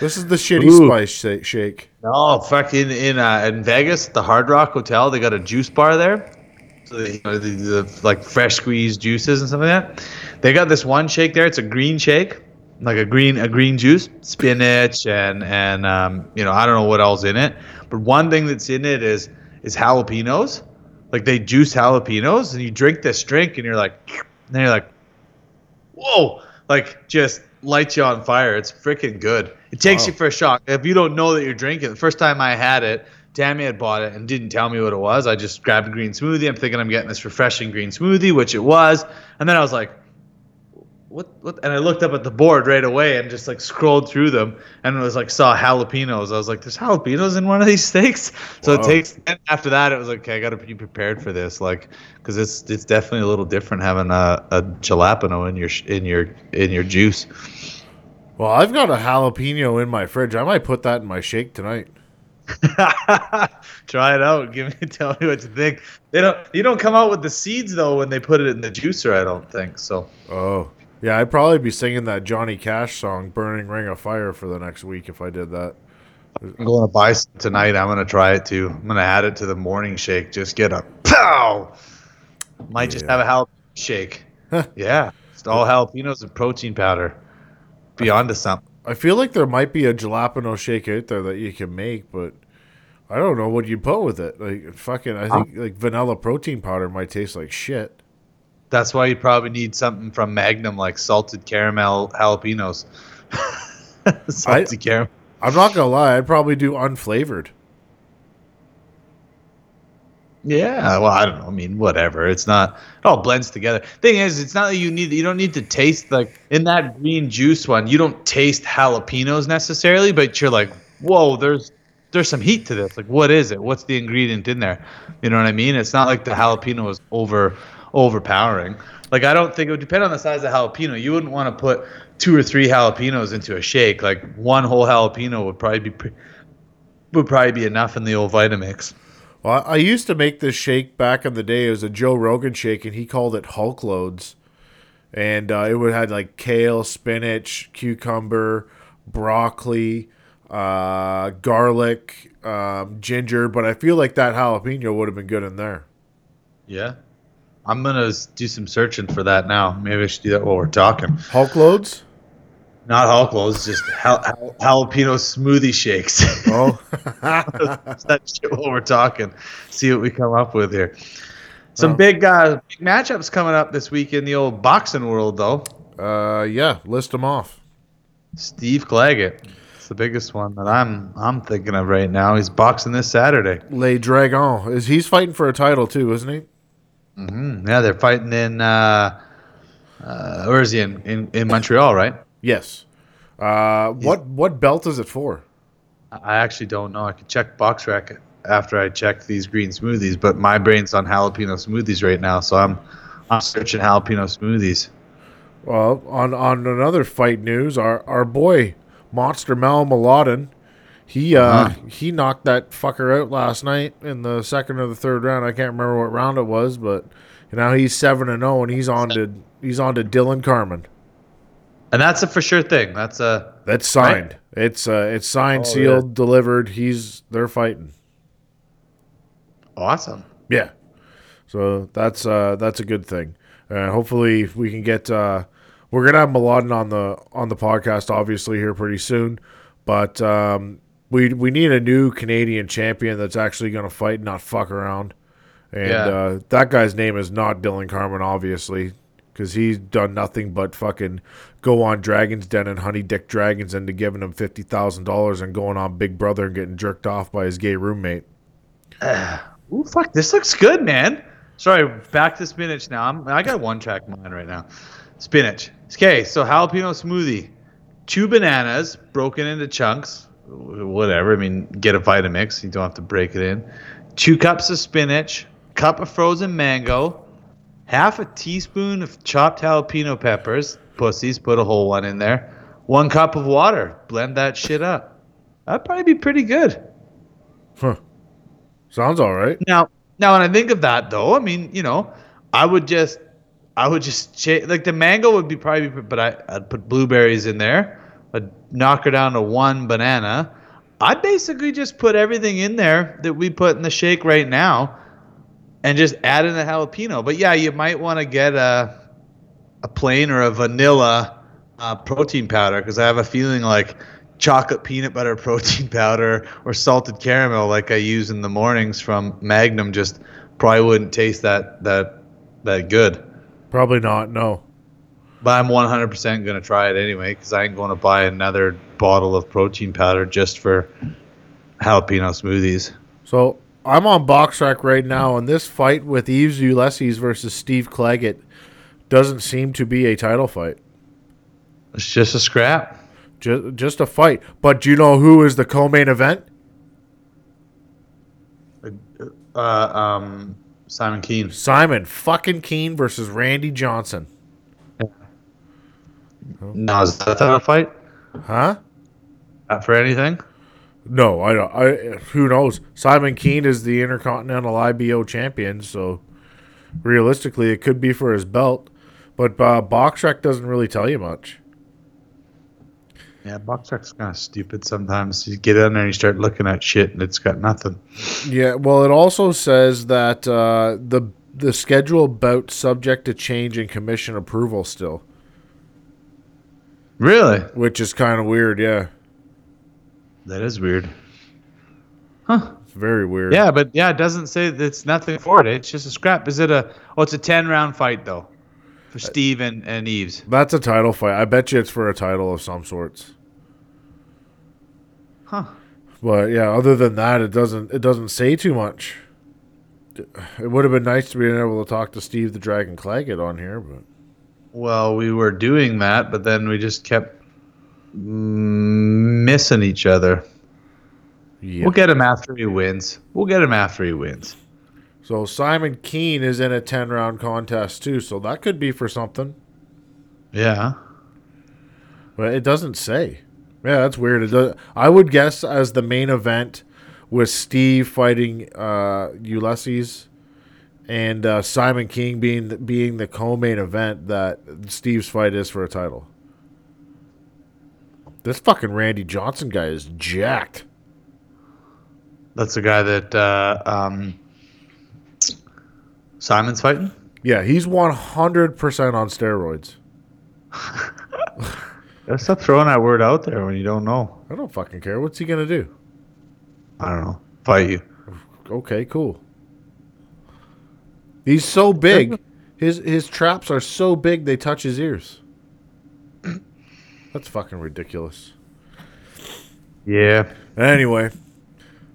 This is the shitty Ooh. spice shake. No, fucking in uh, in Vegas, the Hard Rock Hotel, they got a juice bar there. So they, you know, the, the like fresh squeezed juices and stuff like that. They got this one shake there. It's a green shake, like a green a green juice, spinach and and um, you know I don't know what else in it, but one thing that's in it is is jalapenos. Like they juice jalapenos, and you drink this drink, and you're like, and you're like, whoa, like just lights you on fire. It's freaking good. It takes you for a shock. If you don't know that you're drinking, the first time I had it, Tammy had bought it and didn't tell me what it was. I just grabbed a green smoothie. I'm thinking I'm getting this refreshing green smoothie, which it was. And then I was like, what, what? And I looked up at the board right away and just like scrolled through them and it was like saw jalapenos. I was like, there's jalapenos in one of these steaks. So it takes. And after that, it was like, okay, I got to be prepared for this, like, because it's it's definitely a little different having a, a jalapeno in your in your in your juice. Well, I've got a jalapeno in my fridge. I might put that in my shake tonight. Try it out. Give me tell me what you think. They don't you don't come out with the seeds though when they put it in the juicer, I don't think. So Oh. Yeah, I'd probably be singing that Johnny Cash song, Burning Ring of Fire, for the next week if I did that. I'm going to buy some tonight. I'm going to try it too. I'm going to add it to the morning shake. Just get a pow. Might just have a jalapeno shake. yeah. It's all jalapenos and protein powder. Beyond to something. I feel like there might be a jalapeno shake out there that you can make, but I don't know what you put with it. Like fucking, I think like vanilla protein powder might taste like shit. That's why you probably need something from Magnum like salted caramel jalapenos. salted caramel. I'm not gonna lie, I'd probably do unflavored. Yeah, well, I don't know. I mean, whatever. It's not. It all blends together. Thing is, it's not that you need. You don't need to taste like in that green juice one. You don't taste jalapenos necessarily, but you're like, whoa, there's there's some heat to this. Like, what is it? What's the ingredient in there? You know what I mean? It's not like the jalapeno is over overpowering. Like, I don't think it would depend on the size of jalapeno. You wouldn't want to put two or three jalapenos into a shake. Like one whole jalapeno would probably be pre- would probably be enough in the old Vitamix. Well, I I used to make this shake back in the day. It was a Joe Rogan shake, and he called it Hulk loads. And uh, it would have like kale, spinach, cucumber, broccoli, uh, garlic, um, ginger. But I feel like that jalapeno would have been good in there. Yeah. I'm gonna do some searching for that now. Maybe I should do that while we're talking. Hulk loads? not Hulk loads, just jal- jal- jalapeno smoothie shakes. Oh, that shit while we're talking. See what we come up with here. Some Well- big, uh, big matchups coming up this week in the old boxing world, though. uh, yeah. List them off. Steve Claggett. It's the biggest one that I'm I'm thinking of right now. He's boxing this Saturday. Le Dragon is he's fighting for a title too, isn't he? Mm, yeah, they're fighting in uh, uh, where is he in, in in Montreal, right? Yes. Uh, what what belt is it for? I actually don't know. I could check BoxRec after I check these green smoothies, but my brain's on jalapeno smoothies right now, so I'm I'm searching jalapeno smoothies. Well, on on another fight news, our our boy Monster Mal Mladen, he uh Uh-huh. he knocked that fucker out last night in the second or the third round. I can't remember what round it was, but now he's seven and zero, and he's on to he's on to Dillon Carman. And that's a for sure thing. That's a That's signed. It's uh it's signed, Oh, sealed, delivered. He's they're fighting. awesome. Yeah. So that's uh that's a good thing. Uh, hopefully we can get uh we're gonna have Mladen on the on the podcast obviously here pretty soon. But um we we need a new Canadian champion that's actually gonna fight, and not fuck around. And Yeah. uh, that guy's name is not Dillon Carman, obviously, because he's done nothing but fucking go on Dragon's Den and honey dick dragons into giving him fifty thousand dollars and going on Big Brother and getting jerked off by his gay roommate. Ooh, fuck! This looks good, man. Sorry, back to spinach now. I'm, I got one track mind right now. Spinach. Okay, so jalapeno smoothie, two bananas broken into chunks. Whatever. I mean, get a Vitamix. You don't have to break it in. Two cups of spinach, cup of frozen mango, half a teaspoon of chopped jalapeno peppers. Pussies, put a whole one in there. One cup of water. Blend that shit up. That'd probably be pretty good. Huh. Sounds all right. Now, now when I think of that though, I mean, you know, I would just, I would just cha- like the mango would be probably, but I, I'd put blueberries in there. Knock her down to one banana. I'd basically just put everything in there that we put in the shake right now, and just add in the jalapeno. But yeah, you might want to get a, a plain or a vanilla uh, protein powder because I have a feeling like chocolate peanut butter protein powder or salted caramel like I use in the mornings from Magnum just probably wouldn't taste that that that good. Probably not. No. But I'm 100% going to try it anyway because I ain't going to buy another bottle of protein powder just for jalapeno smoothies. So I'm on BoxRec right now, and this fight with Yves Ulysses versus Steve Claggett doesn't seem to be a title fight. It's just a scrap. Just, just a fight. But do you know who is the co-main event? Uh, um, Simon Kean. Simon fucking Keene versus Randy Johnson. No, is that a fight? Huh? Not for anything? No, I don't. I who knows? Simon Kean is the Intercontinental IBO champion, so realistically, it could be for his belt. But uh, Boxrec doesn't really tell you much. Yeah, BoxRec's kind of stupid sometimes. You get in there and you start looking at shit and it's got nothing. Yeah, well, it also says that uh, the the schedule bout subject to change and commission approval still, Really? which is kind of weird. Yeah, That is weird. Huh. it's very weird. Yeah, but yeah, it doesn't say it's nothing for it. It's just a scrap. Is it a? Oh, it's a ten round fight though, for uh, Steve and, and Yves. that's a title fight. I bet you it's for a title of some sorts. Huh. But yeah, other than that, it doesn't it doesn't say too much. It would have been nice to be able to talk to Steve the Dragon Claggett on here, but Well, we were doing that, but then we just kept missing each other. yeah. We'll get him after he wins. We'll get him after he wins. So Simon Kean is in a ten round contest too, so that could be for something. Yeah. But it doesn't say. Yeah, that's weird. It does, I would guess as the main event with Steve fighting uh, Ulysses and uh, Simon King being the, being the co-main event that Steve's fight is for a title. This fucking Randy Johnson guy is jacked. That's the guy that uh, um, Simon's fighting. Yeah, he's 100% on steroids. Stop throwing that word out there when you don't know. I don't fucking care. What's he gonna do? I don't know. Fight you. Okay, cool. He's so big. His his traps are so big they touch his ears. That's fucking ridiculous. Yeah. Anyway,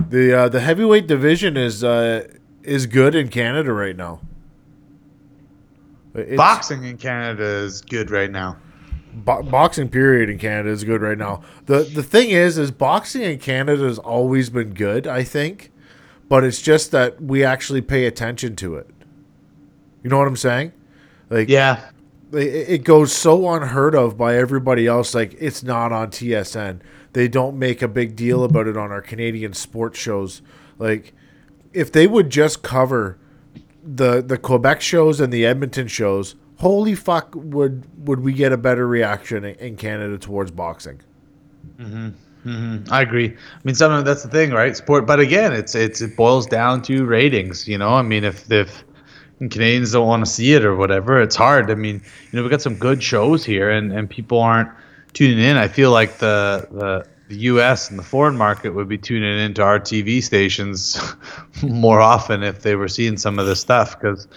the uh, the heavyweight division is uh, is good in Canada right now. It's- Boxing in Canada is good right now. bo- boxing period in Canada is good right now. the The thing is, is boxing in Canada has always been good. I think, but it's just that we actually pay attention to it. You know what I'm saying? Like, Yeah. it, it goes so unheard of by everybody else. Like, it's not on TSN. They don't make a big deal about it on our Canadian sports shows. Like, if they would just cover the the Quebec shows and the Edmonton shows, holy fuck, would would we get a better reaction in, Canada towards boxing? Mm-hmm. I agree. I mean, some of that's the thing, right? Sport, but again, it's it's it boils down to ratings. You know, I mean, if if Canadians don't want to see it or whatever, it's hard. I mean, you know, we got some good shows here, and and people aren't tuning in. I feel like the the the U.S. and the foreign market would be tuning into our TV stations more often if they were seeing some of this stuff because.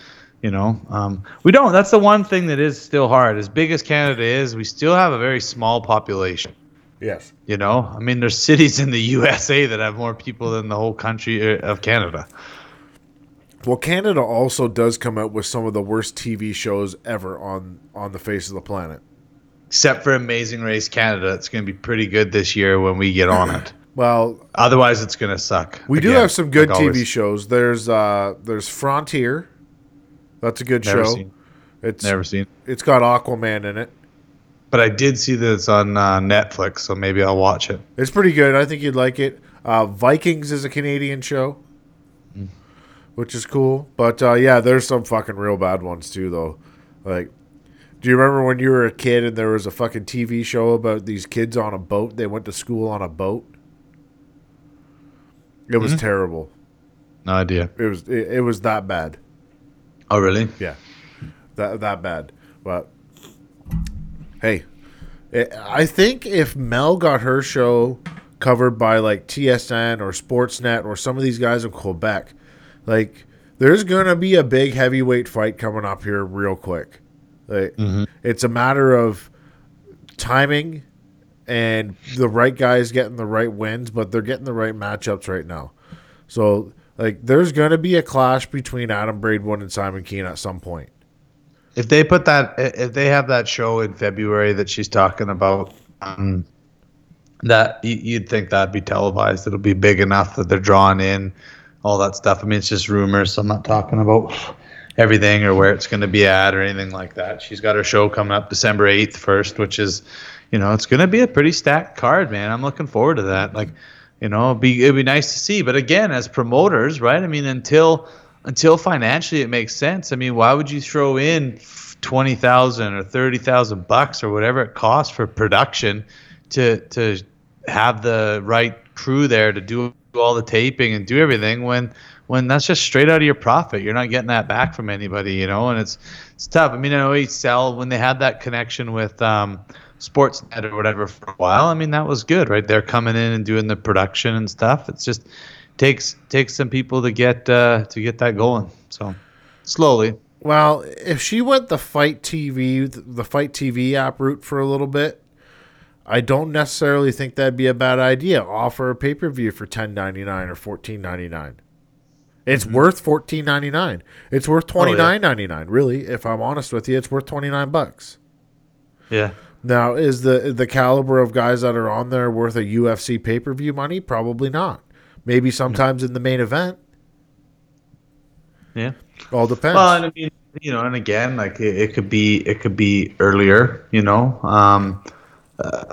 You know, um, we don't. That's the one thing that is still hard. As big as Canada is, we still have a very small population. Yes. You know, I mean, there's cities in the USA that have more people than the whole country uh, of Canada. Well, Canada also does come out with some of the worst TV shows ever on on the face of the planet. Except for Amazing Race Canada, it's going to be pretty good this year when we get on it. Well, Otherwise, it's going to suck. We do have some good like TV always. shows. There's uh there's Frontier. That's a good Never show. seen. It's Never seen. it's got Aquaman in it. But I did see that it's on uh, Netflix, so maybe I'll watch it. It's pretty good. I think you'd like it. Uh, Vikings is a Canadian show, which is cool. But uh, yeah, there's some fucking real bad ones too, though. Like, do you remember when you were a kid and there was a fucking TV show about these kids on a boat? They went to school on a boat. It was terrible. No idea. It was it, it was that bad. Oh, really? Yeah, that that bad. But hey, I I think if Mel got her show covered by like TSN or Sportsnet or some of these guys in Quebec, like there's gonna be a big heavyweight fight coming up here real quick. Like, It's a matter of timing and the right guys getting the right wins, but they're getting the right matchups right now. So like there's gonna be a clash between Adam Braidwood and Simon Kean at some point. If they put that, if they have that show in February that she's talking about, um, that you- you'd think that'd be televised. It'll be big enough that they're drawn in all that stuff. I mean, it's just rumors. So I'm not talking about everything or where it's going to be at or anything like that. She's got her show coming up December 8th first, which is, you know, it's going to be a pretty stacked card, man. I'm looking forward to that. Like, you know, it'd be it'd be nice to see. But again, as promoters, right? I mean, until until financially it makes sense. I mean, why would you throw in twenty thousand or thirty thousand bucks or whatever it costs for production to to have the right crew there to do all the taping and do everything when when that's just straight out of your profit. You're not getting that back from anybody, you know, and it's it's tough. I mean, I know Excel when they had that connection with um, Sportsnet or whatever for a while. I mean, that was good, right? They're coming in and doing the production and stuff. It's just takes takes some people to get uh, to get that going. So slowly. Well, if she went the Fight TV, the Fight TV app route for a little bit, I don't necessarily think that'd be a bad idea. Offer a pay per view for ten ninety nine or fourteen ninety nine. It's worth fourteen ninety nine. It's worth twenty nine ninety nine. Really, if I'm honest with you, it's worth twenty nine bucks. Yeah. Now, is the the caliber of guys that are on there worth a UFC pay per view money? Probably not. Maybe sometimes in the main event. Yeah. All depends. Well, and I mean, you know, and again, like it, it could be, it could be earlier. You know, um, uh,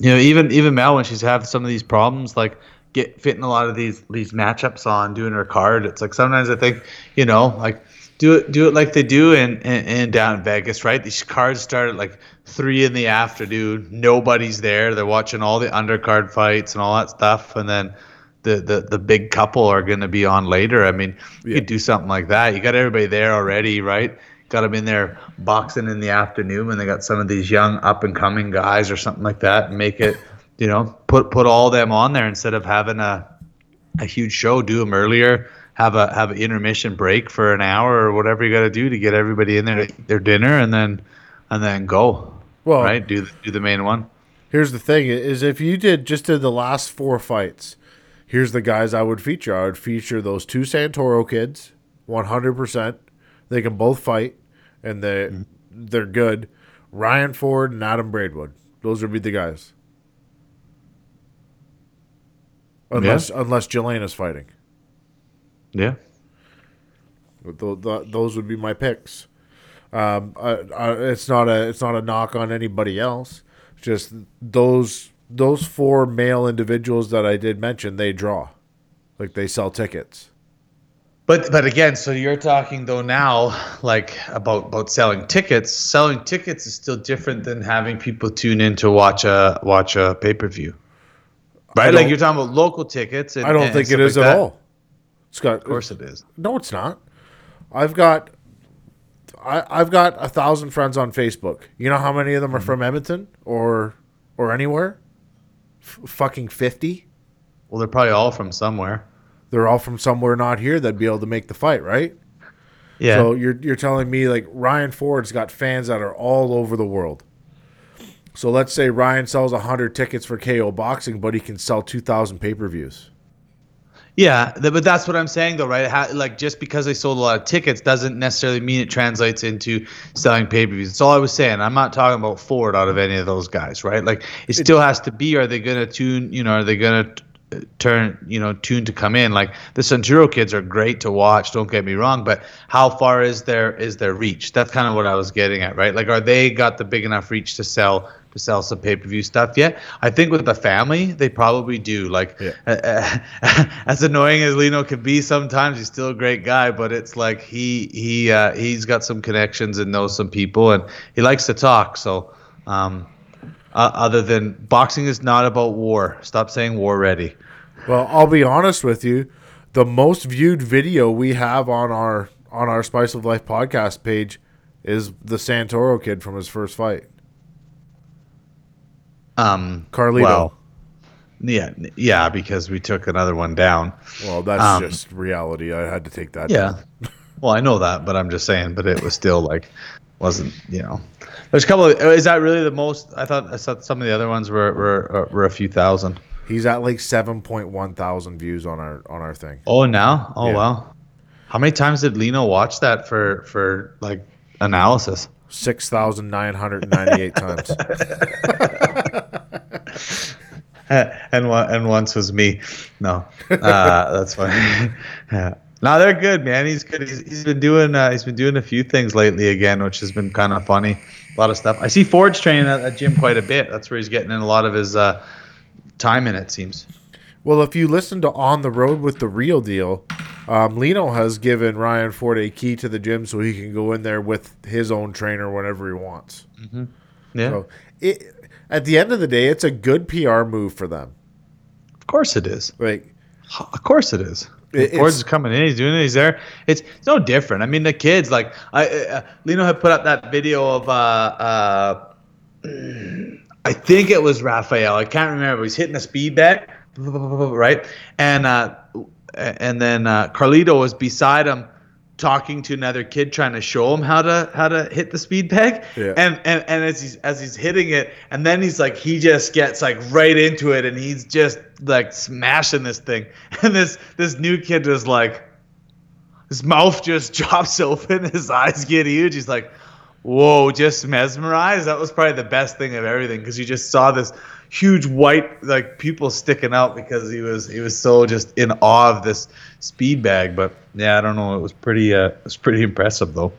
you know, even even Mel when she's having some of these problems, like get fitting a lot of these these matchups on, doing her card. It's like sometimes I think, you know, like do it do it like they do in, in, in down in Vegas, right? These cards start at like three in the afternoon. Nobody's there. They're watching all the undercard fights and all that stuff, and then the the, the big couple are going to be on later. I mean, you could do something like that. You got everybody there already, right? Got them in there boxing in the afternoon when they got some of these young up and coming guys or something like that, and make it, you know, put put all them on there instead of having a a huge show. Do them earlier. Have a have an intermission break for an hour or whatever you got to do to get everybody in there to eat their dinner and then and then go. Well, right, do the, do the main one. Here's the thing: is if you did just did the last four fights, here's the guys I would feature. I would feature those two Santoro kids, 100. percent They can both fight, and they they're good. Ryan Ford and Adam Braidwood. Those would be the guys. Unless unless is fighting. Yeah. Th- th- those would be my picks. Um, I, I, it's not a it's not a knock on anybody else. Just those those four male individuals that I did mention, they draw, like they sell tickets. But but again, so you're talking though now like about about selling tickets. Selling tickets is still different than having people tune in to watch a watch a pay per view. Right, like you're talking about local tickets. And, I don't and think it is like at that. all. Scott, Of course it is. no, it's not. I've got I, I've got a thousand friends on Facebook. You know how many of them are Mm-hmm. from Edmonton or or anywhere? F- fucking fifty. Well, they're probably all from somewhere. They're all from somewhere not here that'd be able to make the fight, right? Yeah. So you're you're telling me like Ryan Ford's got fans that are all over the world. So let's say Ryan sells hundred tickets for KO boxing, but he can sell two thousand pay per views. Yeah, th- but that's what I'm saying though, right? How, like just because they sold a lot of tickets doesn't necessarily mean it translates into selling pay-per-views. That's all I was saying. I'm not talking about Ford out of any of those guys, right? Like it still has to be. Are they gonna tune? You know, are they gonna t- turn? You know, tune to come in? Like the Santoro kids are great to watch. Don't get me wrong, but how far is their is their reach? That's kind of what I was getting at, right? Like, are they got the big enough reach to sell? To sell some pay-per-view stuff yet? I think with the family, they probably do. Like, uh, as annoying as Lino can be sometimes, he's still a great guy. But it's like he he uh, he's got some connections and knows some people, and he likes to talk. So, um, uh, other than boxing is not about war. Stop saying war ready. Well, I'll be honest with you. The most viewed video we have on our on our Spice of Life podcast page is the Santoro kid from his first fight. Um, Carlito. Well, yeah, yeah, because we took another one down. Well, that's Um, just reality. I had to take that. Yeah. Well, I know that, but I'm just saying. But it was still like, wasn't you know? There's a couple. Of, is that really the most? I thought I thought some of the other ones were were uh, were a few thousand. He's at like seven point one thousand views on our on our thing. Oh, now? Oh, Yeah. wow. How many times did Lino watch that for for like analysis? Six thousand nine hundred ninety eight times. and one and once was me. No, uh, that's funny. yeah. No, they're good, man. He's good. He's, he's been doing uh, he's been doing a few things lately again, which has been kind of funny. A lot of stuff. I see Ford's training at that gym quite a bit. That's where he's getting in a lot of his uh, time in. It seems. Well, if you listen to On the Road with the Real Deal, um, Lino has given Ryan Ford a key to the gym so he can go in there with his own trainer whenever he wants. Yeah, So, it, at the end of the day, it's a good PR move for them. of course it is. Like, Of course it is. Ford's it's- coming in. He's doing it. He's there. It's, it's no different. I mean, the kids like I uh, Lino had put up that video of uh uh I think it was Raphael. I can't remember. He's hitting a speed bag, right? And uh and then uh, Carlito was beside him talking to another kid trying to show him how to how to hit the speed bag. Yeah. and and and as he's as he's hitting it and then he's like he just gets like right into it and he's just like smashing this thing. And this this new kid was like his mouth just drops open his eyes get huge. He's like whoa just mesmerized that was probably the best thing of everything because you just saw this huge white like pupil sticking out because he was he was so just in awe of this speed bag but yeah i don't know it was pretty uh it was pretty impressive though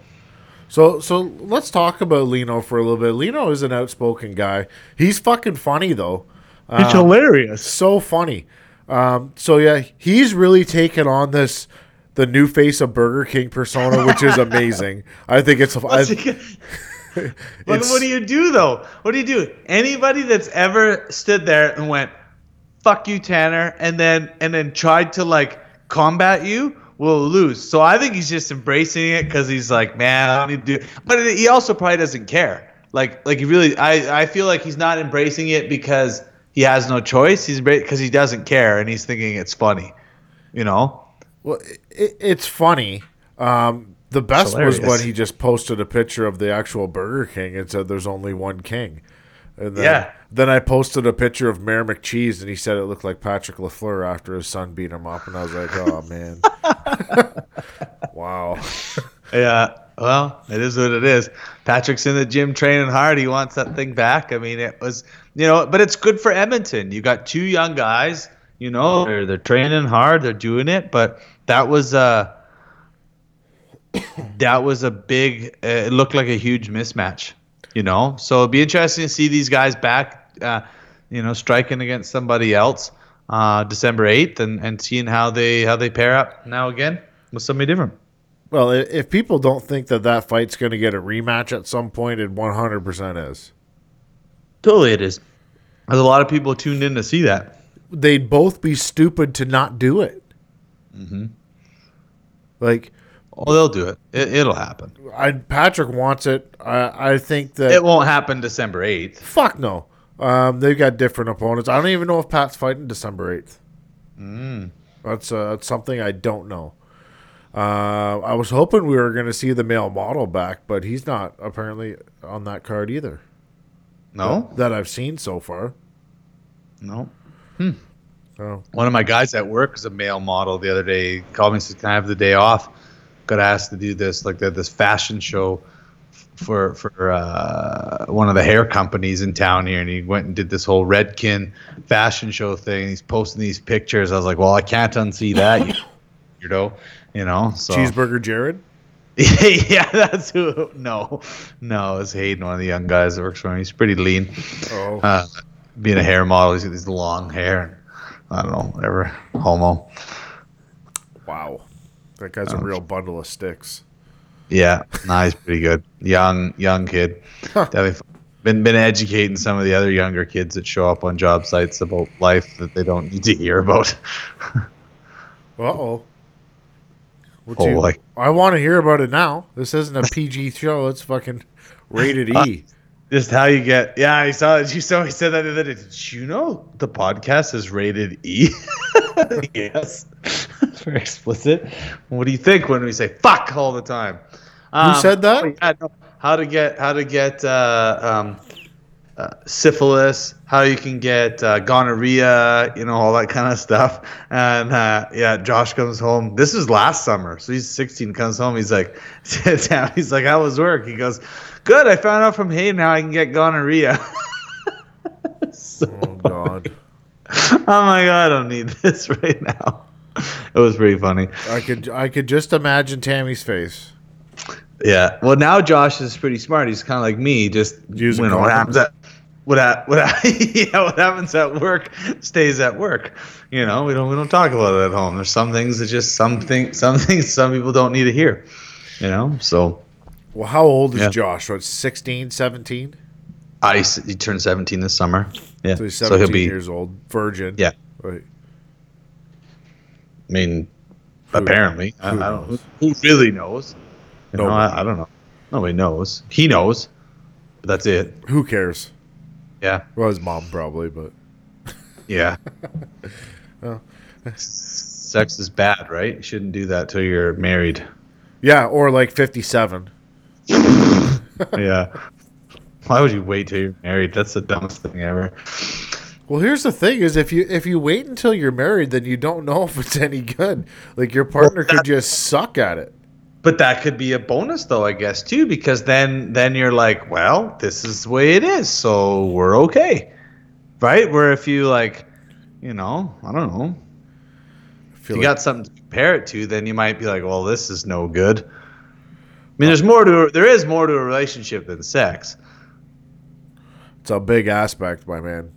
so so let's talk about Lino for a little bit. Lino is an outspoken guy. He's fucking funny though. it's hilarious so funny. Um, so yeah, he's really taken on this the new face of Burger King persona, which is amazing. I think it's. I, What's he gonna- But It's- what do you do though? What do you do? Anybody that's ever stood there and went, "Fuck you, Tanner," and then and then tried to like combat you, will lose. So I think he's just embracing it because he's like, man, I don't need to do. It. But he also probably doesn't care. Like, like he really, I, I feel like he's not embracing it because he has no choice. He's because he doesn't care and he's thinking it's funny, you know. Well, it, it's funny. Um, the best was when he just posted a picture of the actual Burger King and said there's only one king. And then, Yeah. Then I posted a picture of Mayor McCheese and he said it looked like Patrick Lafleur after his son beat him up, and I was like, oh man, wow. Yeah. Well, it is what it is. Patrick's in the gym training hard. He wants that thing back. I mean, it was, you know, but it's good for Edmonton. You got two young guys. You know, they're they're training hard. They're doing it. But that was uh that was a big. Uh, it looked like a huge mismatch. You know, so it'd be interesting to see these guys back. Uh, you know, striking against somebody else. Uh, December eighth, and, and seeing how they how they pair up now again with somebody different. Well, if people don't think that that fight's going to get a rematch at some point, it 100% is. Totally, it is. There's a lot of people tuned in to see that. They'd both be stupid to not do it. Mm-hmm. Like, Oh, they'll do it. it it'll happen. I, Patrick wants it. I, I think that It won't happen December eighth. Fuck no. Um, they've got different opponents. I don't even know if Pat's fighting December eighth. Mm. That's uh, that's something I don't know. Uh, I was hoping we were going to see the male model back, but he's not apparently on that card either. No, That I've seen so far. no. Oh. One of my guys at work is a male model. The other day, he called me and said, "Can I have the day off?" Got asked to do this, like this fashion show for for uh, one of the hair companies in town here, and he went and did this whole Redken fashion show thing. He's posting these pictures. I was like, "Well, I can't unsee that, you weirdo," you know. So Cheeseburger Jared. yeah, that's who. No, no, it's Hayden, one of the young guys that works for him. He's pretty lean. Oh, Uh, being a hair model, he's got these long hair. I don't know, whatever. Homo. wow. That guy's a real bundle of sticks. Yeah, nah, he's pretty good. Young, young kid. Definitely been been educating some of the other younger kids that show up on job sites about life that they don't need to hear about. Uh oh. I want to hear about it now. This isn't a PG show. It's fucking rated E. Just how you get. Yeah, I saw it. You saw he said that the other day. Did you know the podcast is rated E? yes. It's very explicit. What do you think when we say fuck all the time? Um, said that? oh, yeah, no. How to get how to get uh, um, uh, syphilis, how you can get uh, gonorrhea, you know, all that kind of stuff. And uh, yeah, Josh comes home. This is last summer, so he's 16. Comes home, he's like. He's like, "How was work?" He goes, "Good. I found out from Hayden how I can get gonorrhea." so, Oh God. oh my god, I don't need this right now. It was pretty funny. I could I could just imagine Tammy's face. Yeah. Well, now Josh is pretty smart. He's kind of like me. Just Use you know what happens at what hap- what hap- yeah what happens at work stays at work. You know we don't we don't talk about it at home. There's some things that just some things some things some people don't need to hear. You know. So Well, how old is Yeah. Josh? What, 16, 17? I he turned 17 this summer. Yeah. So he's So he'll be. years old, virgin. Yeah. Right. I mean, apparently, I, I who don't. Who, who really knows? You know, I, I don't know. Nobody knows. He knows. But that's it. Who cares? Yeah. Well, his mom probably, but Yeah. Oh. Sex is bad, right? You shouldn't do that till you're married. yeah, or like 57. yeah. Why would you wait till you're married? That's the dumbest thing ever. Well, here's the thing: is if you if you wait until you're married, then you don't know if it's any good. Like your partner could just suck at it. But that could be a bonus though, I guess, too, because then then you're like, well, this is the way it is, so we're okay. Right? Where if you like, you know, I don't know, if you like- got something to compare it to, then you might be like, well, this is no good. I mean, there's more to there is more to a relationship than sex. it's a big aspect, my man.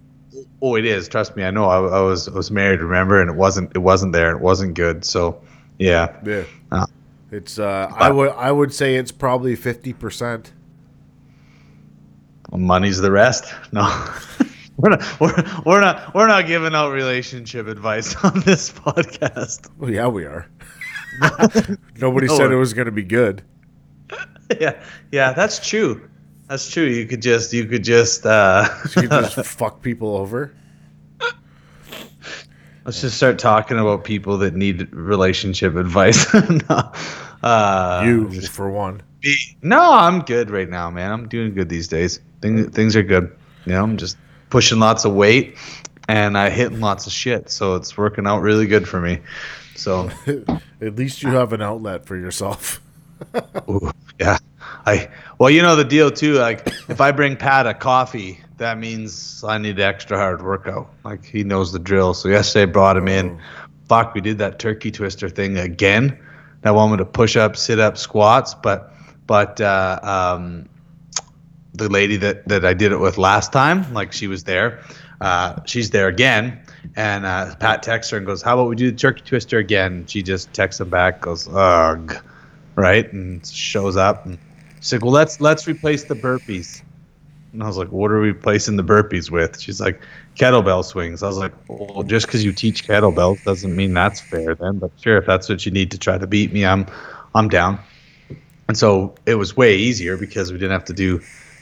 Oh, it is. Trust me, I know. I, I was I was married, remember, and it wasn't it wasn't there. It wasn't good. So, yeah. Yeah, Ah. it's. Uh, I would I would say it's probably 50 percent. Money's the rest. No. We're not, we're, we're not we're not giving out relationship advice on this podcast. Well, yeah, we are. Nobody No. said it was going to be good. yeah, yeah, that's true. That's true. You could just, you could just, uh, You could just fuck people over. let's just start talking about people that need relationship advice. no, uh, You, for one. be- no, I'm good right now, man. I'm doing good these days. Things, things are good. You know, I'm just pushing lots of weight and I hitting lots of shit, so it's working out really good for me. So, At least you have an outlet for yourself. Ooh, yeah. I well, you know the deal too. Like if I bring Pat a coffee, that means I need extra hard workout. Like he knows the drill. So yesterday I brought him in. Fuck, we did that turkey twister thing again. That one with the push up, sit up, squats. But but uh, um, the lady that that I did it with last time, like she was there. Uh, she's there again. And uh, Pat texts her and goes, "How about we do the turkey twister again?" She just texts him back, goes, "Ugh." Right? And shows up and she's like, "Well, let's let's replace the burpees." And I was like, "What are we replacing the burpees with?" She's like, "Kettlebell swings." I was like, "Well, just because you teach kettlebells doesn't mean that's fair, then." But sure, if that's what you need to try to beat me, I'm I'm down. And so it was way easier because we didn't have to do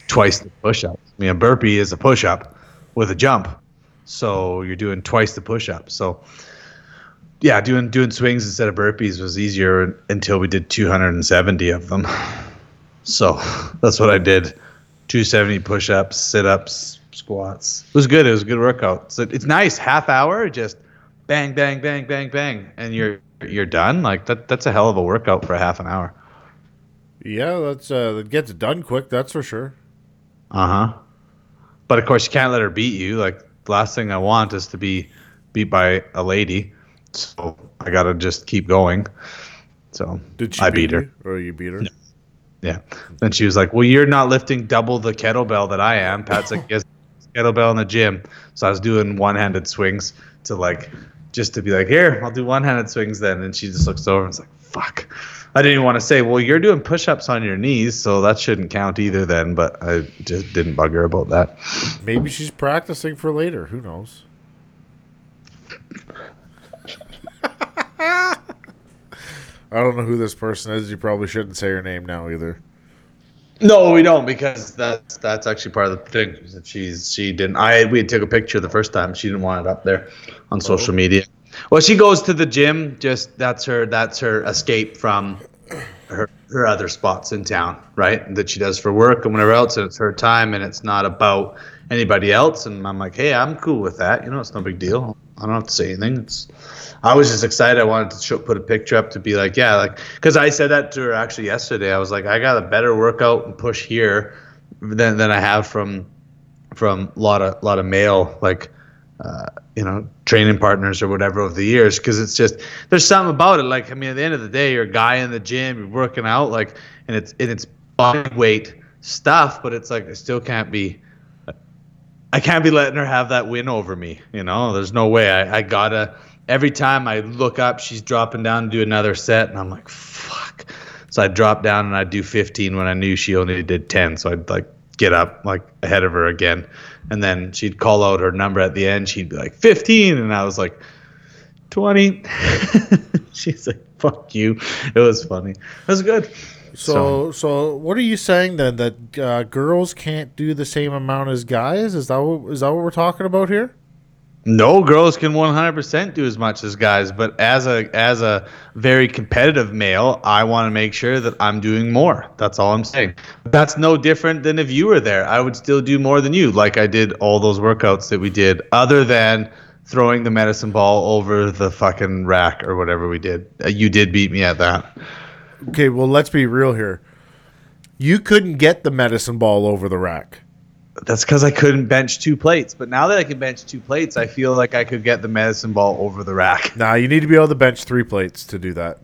twice the push-ups. I mean, a burpee is a push-up with a jump, so you're doing twice the push-up. So yeah, doing doing swings instead of burpees was easier until we did 270 of them. So that's what I did: 270 push-ups, sit-ups, squats. It was good. It was a good workout. So it's nice, half hour, just bang, bang, bang, bang, bang, and you're you're done. Like that. That's a hell of a workout for half an hour. Yeah, that's uh, that gets done quick. That's for sure. Uh huh. But of course, you can't let her beat you. Like the last thing I want is to be beat by a lady. So I gotta just keep going. So Did she I beat her. you? or you beat her? Yeah. Then she was like, "Well, you're not lifting double the kettlebell that I am." Pat's like, "Yes, kettlebell in the gym." So I was doing one-handed swings to like, just to be like, "Here, I'll do one-handed swings." Then, and she just looks over and was like, "Fuck." I didn't even want to say, "Well, you're doing push-ups on your knees, so that shouldn't count either." Then, but I just didn't bug her about that. Maybe she's practicing for later. Who knows? I don't know who this person is. You probably shouldn't say her name now either. No, we don't because that's that's actually part of the thing. she's she didn't. I we took a picture the first time. She didn't want it up there on oh. social media. Well, she goes to the gym. Just that's her. That's her escape from her her other spots in town, right? That she does for work and whatever else. And it's her time, and it's not about anybody else. And I'm like, hey, I'm cool with that. You know, it's no big deal. I don't have to say anything. It's I was just excited. I wanted to show, put a picture up to be like, yeah, like, because I said that to her actually yesterday. I was like, I got a better workout and push here than, than I have from from a lot of lot of male like uh, you know training partners or whatever over the years because it's just there's something about it like I mean at the end of the day you're a guy in the gym you're working out like and it's and it's body weight stuff but it's like I still can't be I can't be letting her have that win over me. You know, there's no way. I, I gotta. Every time I look up, she's dropping down to do another set, and I'm like, fuck. So I drop down and I do 15 when I knew she only did 10. So I'd like get up like ahead of her again, and then she'd call out her number at the end. She'd be like 15, and I was like 20. she's like, fuck you. It was funny. It was good. So, so, what are you saying then? That uh, girls can't do the same amount as guys? Is that what, is that what we're talking about here? No, girls can 100% do as much as guys, but as a as a very competitive male, I want to make sure that I'm doing more. That's all I'm saying. That's no different than if you were there. I would still do more than you, like I did all those workouts that we did, other than throwing the medicine ball over the fucking rack or whatever we did. Uh, You did beat me at that. Okay, well, let's be real here. You couldn't get the medicine ball over the rack. That's because I couldn't bench two plates. But now that I can bench two plates, I feel like I could get the medicine ball over the rack. Nah, you need to be able to bench three plates to do that.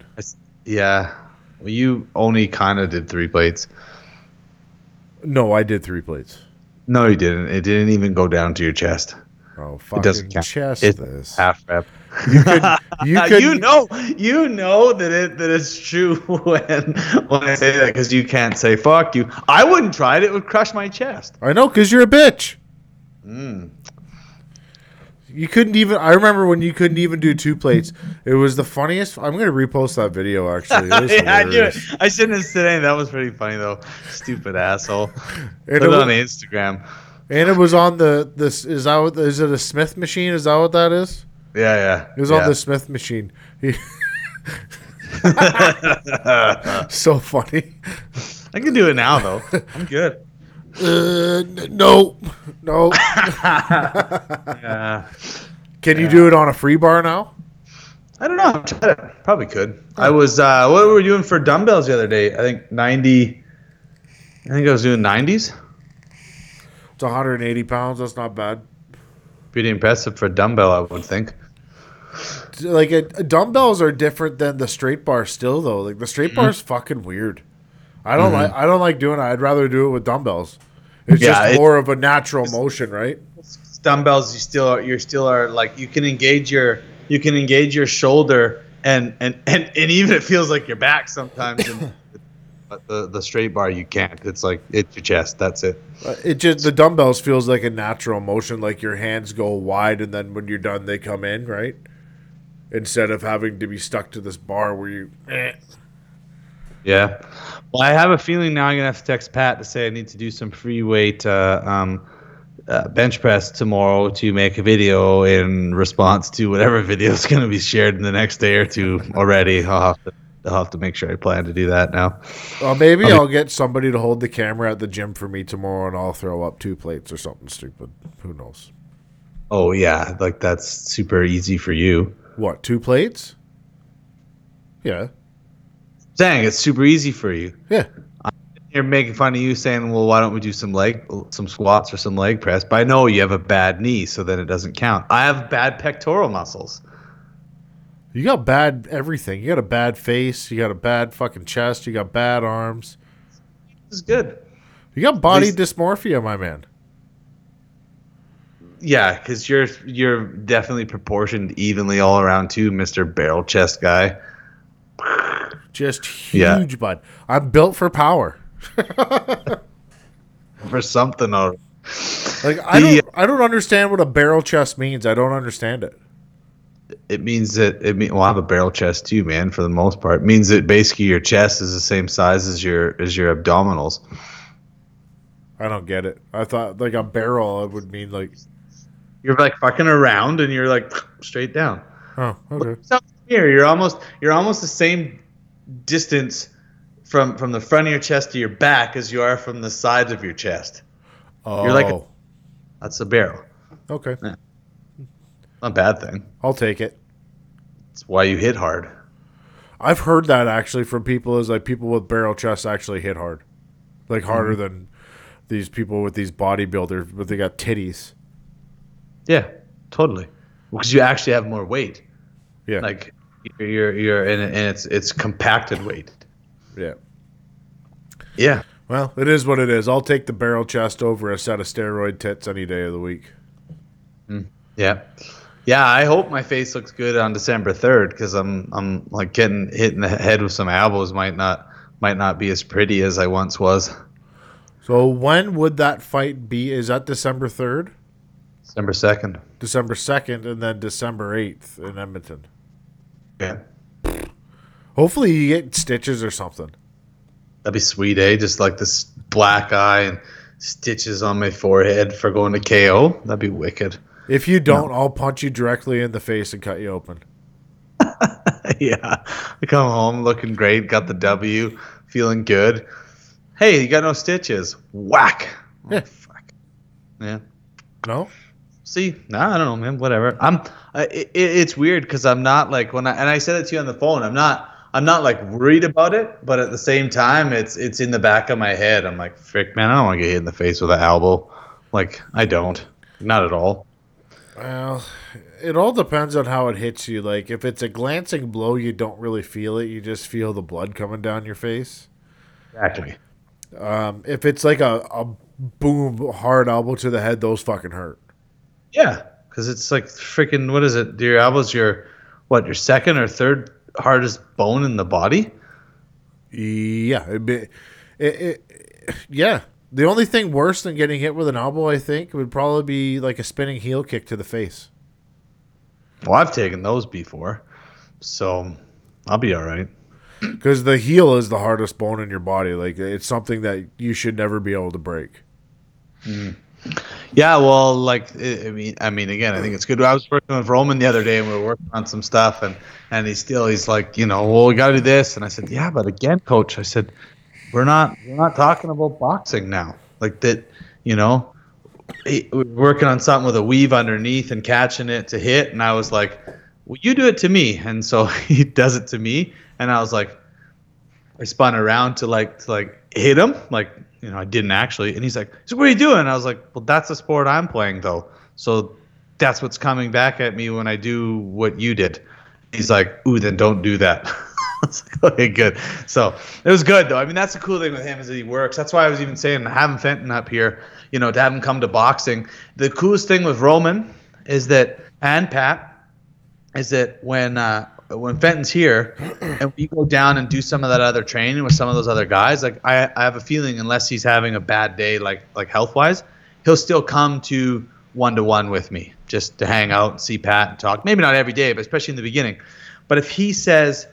Yeah. Well, you only kind of did three plates. No, I did three plates. No, you didn't. It didn't even go down to your chest. Oh, It fucking doesn't chest It's this. half rep. You could, you could, you know, you know that it that it's true when when I say that because you can't say fuck you. I wouldn't try it; it would crush my chest. I know, because you're a bitch. Hmm. You couldn't even. I remember when you couldn't even do two plates. It was the funniest. I'm gonna repost that video actually. Yeah, I knew it. I shouldn't have said anything. That was pretty funny though. Stupid asshole. Put it it on was- Instagram. And it was on the this is that what, is it a Smith machine? Is that what that is? Yeah, yeah. It was yeah. on the Smith machine. So funny. I can do it now though. I'm good. Uh, n- no, no. Yeah. Can you do it on a free bar now? I don't know. I've tried it. Probably could. I was. uh What were we doing for dumbbells the other day? I think ninety. I think I was doing nineties. It's 180 pounds. That's not bad. Pretty impressive for a dumbbell, I would think. Like a, dumbbells are different than the straight bar. Still though, like the straight bar is Mm-hmm. fucking weird. I don't like. I don't like doing it. I'd rather do it with dumbbells. It's Yeah, just more of a natural motion, right? Dumbbells, you still are, you still are like you can engage your you can engage your shoulder and and and, and even it feels like your back sometimes. And, but the the straight bar you can't. It's like it's your chest. That's it. Uh, It just the dumbbells feels like a natural motion, like your hands go wide, and then when you're done, they come in, right? Instead of having to be stuck to this bar where you. eh. Yeah. Well, I have a feeling now I'm gonna have to text Pat to say I need to do some free weight uh, um, uh, bench press tomorrow to make a video in response to whatever video is gonna be shared in the next day or two already. I'll have to I'll have to make sure I plan to do that now. Well, maybe I'll get somebody to hold the camera at the gym for me tomorrow, and I'll throw up two plates or something stupid. Who knows? Oh yeah, like that's super easy for you. What? Two plates? Yeah. Saying it's super easy for you. Yeah. You're making fun of you saying, "Well, why don't we do some leg, some squats or some leg press?" But I know you have a bad knee, so then it doesn't count. I have bad pectoral muscles. You got bad everything. You got a bad face. You got a bad fucking chest. You got bad arms. This is good. You got body least- dysmorphia, my man. Yeah, because you're you're definitely proportioned evenly all around too, Mister Barrel Chest guy. Just Yeah. huge, bud. I'm built for power. For something, or Like I don't, uh, I don't understand what a barrel chest means. I don't understand it. It means that it mean well, I have a barrel chest too, man. For the most part, it means that basically your chest is the same size as your as your abdominals. I don't get it. I thought like a barrel it would mean like, You're like fucking around, and you're like straight down. oh, okay. So here, you're almost you're almost the same distance from from the front of your chest to your back as you are from the sides of your chest. Oh, You're like a- oh. That's a barrel. okay. Not a bad thing. I'll take it. It's why you hit hard. I've heard that actually from people is like people with barrel chests actually hit hard, like harder Mm-hmm. than these people with these bodybuilders, but they got titties. Yeah, totally. Because you actually have more weight. Yeah, Like you're you're, and, and it's it's compacted weight. yeah. Yeah. Well, it is what it is. I'll take the barrel chest over a set of steroid tits any day of the week. Yeah. Yeah, I hope my face looks good on December 3rd because I'm I'm like getting hit in the head with some elbows might not might not be as pretty as I once was. So when would that fight be? Is that December third, December 2nd. December second, and then December eighth in Edmonton? Yeah. Hopefully, you get stitches or something. That'd be sweet, eh? Just like this black eye and stitches on my forehead for going to KO. That'd be wicked. If you don't, I'll punch you directly in the face and cut you open. yeah. I come home looking great, got the W, feeling good. Hey, you got no stitches. Whack. Oh, Yeah. fuck. Yeah. No, See, nah, I don't know, man. Whatever. I'm. I, it, it's weird because I'm not like when I and I said it to you on the phone. I'm not. I'm not like worried about it, but at the same time, it's it's in the back of my head. I'm like, frick, man, I don't want to get hit in the face with an elbow. Like, I don't. Not at all. Well, it all depends on how it hits you. Like if it's a glancing blow, you don't really feel it. You just feel the blood coming down your face. Exactly. Um, if it's like a, a boom hard elbow to the head, those fucking hurt. Yeah, because it's like freaking. What is it? Your elbow's your what? Your second or third hardest bone in the body. Yeah, be, it, it, yeah. The only thing worse than getting hit with an elbow, I think, would probably be like a spinning heel kick to the face. Well, I've taken those before, so I'll be all right. Because the heel is the hardest bone in your body. Like it's something that you should never be able to break. Mm-hmm. Yeah, well, like I I mean, I mean, again, I think it's good. I was working with Roman the other day, and we were working on some stuff, and and he's still, he's like, you know, well, we got to do this, and I said, yeah, but again, coach, I said, we're not, we're not talking about boxing now, like that, you know, we're working on something with a weave underneath and catching it to hit, and I was like, well, you do it to me, and so he does it to me, and I was like, I spun around to like to like hit him, like you know I didn't actually, and he's like, "So what are you doing?" And I was like, "Well, that's the sport I'm playing, though. So that's what's coming back at me when I do what you did." He's like, "Ooh, then don't do that." Like, "Okay, good." So it was good though. I mean, that's the cool thing with him is that he works. That's why I was even saying having Fenton up here, you know, to have him come to boxing. The coolest thing with Roman is that and Pat is that when uh, when Fenton's here and we go down and do some of that other training with some of those other guys, like I, I have a feeling unless he's having a bad day, like like health wise, he'll still come to one to one with me just to hang out and see Pat and talk. Maybe not every day, but especially in the beginning. But if he says,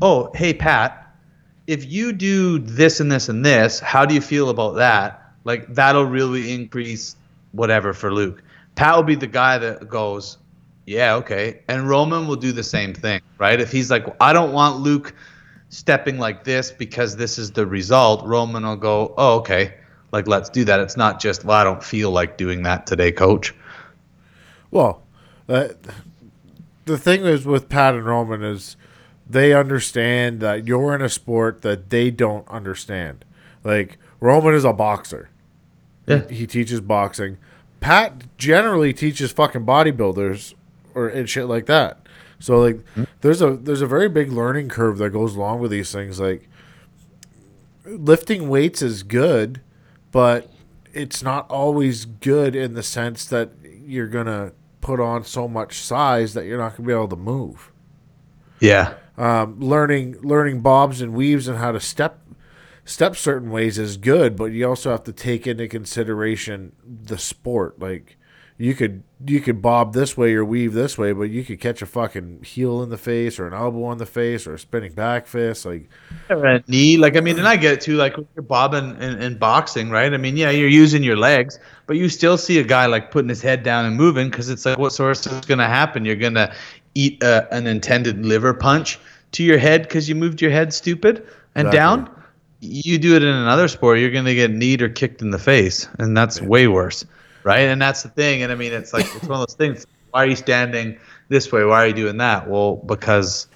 "Oh, hey Pat, if you do this and this and this, how do you feel about that?" Like that'll really increase whatever for Luke. Pat will be the guy that goes, yeah, okay. And Roman will do the same thing, right? If he's like, I don't want Luke stepping like this because this is the result, Roman will go, oh, okay. Like, let's do that. It's not just, well, I don't feel like doing that today, coach. Well, uh, the thing is with Pat and Roman is they understand that you're in a sport that they don't understand. Like Roman is a boxer. Yeah. He teaches boxing. Pat generally teaches fucking bodybuilders or and shit like that. So like hmm? there's a there's a very big learning curve that goes along with these things like lifting weights is good, but it's not always good in the sense that you're going to put on so much size that you're not going to be able to move Yeah. Um, learning learning bobs and weaves and how to step step certain ways is good, but you also have to take into consideration the sport. Like you could you could bob this way or weave this way, but you could catch a fucking heel in the face or an elbow on the face or a spinning back fist. Like Or a knee. Like, I mean, and I get it too, like you're bobbing in, in boxing, right? I mean, yeah, you're using your legs, but you still see a guy like putting his head down and moving because it's like, what source is going to happen? You're going to eat uh, an intended liver punch to your head because you moved your head stupid and Exactly. down. You do it in another sport, you're going to get kneed or kicked in the face, and that's way worse, right? And that's the thing. And I mean, it's like, it's one of those things. Why are you standing this way? Why are you doing that? Well, because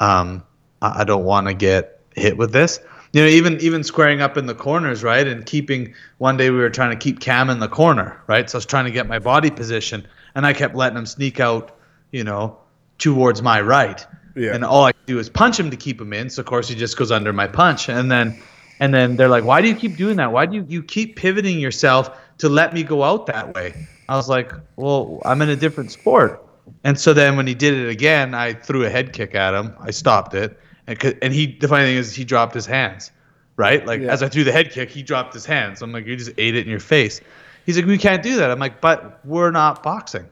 um, I I don't want to get hit with this. You know, even even squaring up in the corners, right, and keeping. One day we were trying to keep Cam in the corner, right. So I was trying to get my body position, and I kept letting him sneak out, you know, towards my right. Yeah. And all I do is punch him to keep him in. So of course he just goes under my punch, and then, and then they're like, "Why do you keep doing that? Why do you you keep pivoting yourself to let me go out that way?" I was like, "Well, I'm in a different sport." And so then when he did it again, I threw a head kick at him. I stopped it. And, and he, the funny thing is, he dropped his hands, right? Like Yeah. as I threw the head kick, he dropped his hands. I'm like, you just ate it in your face. He's like, we can't do that. I'm like, but we're not boxing.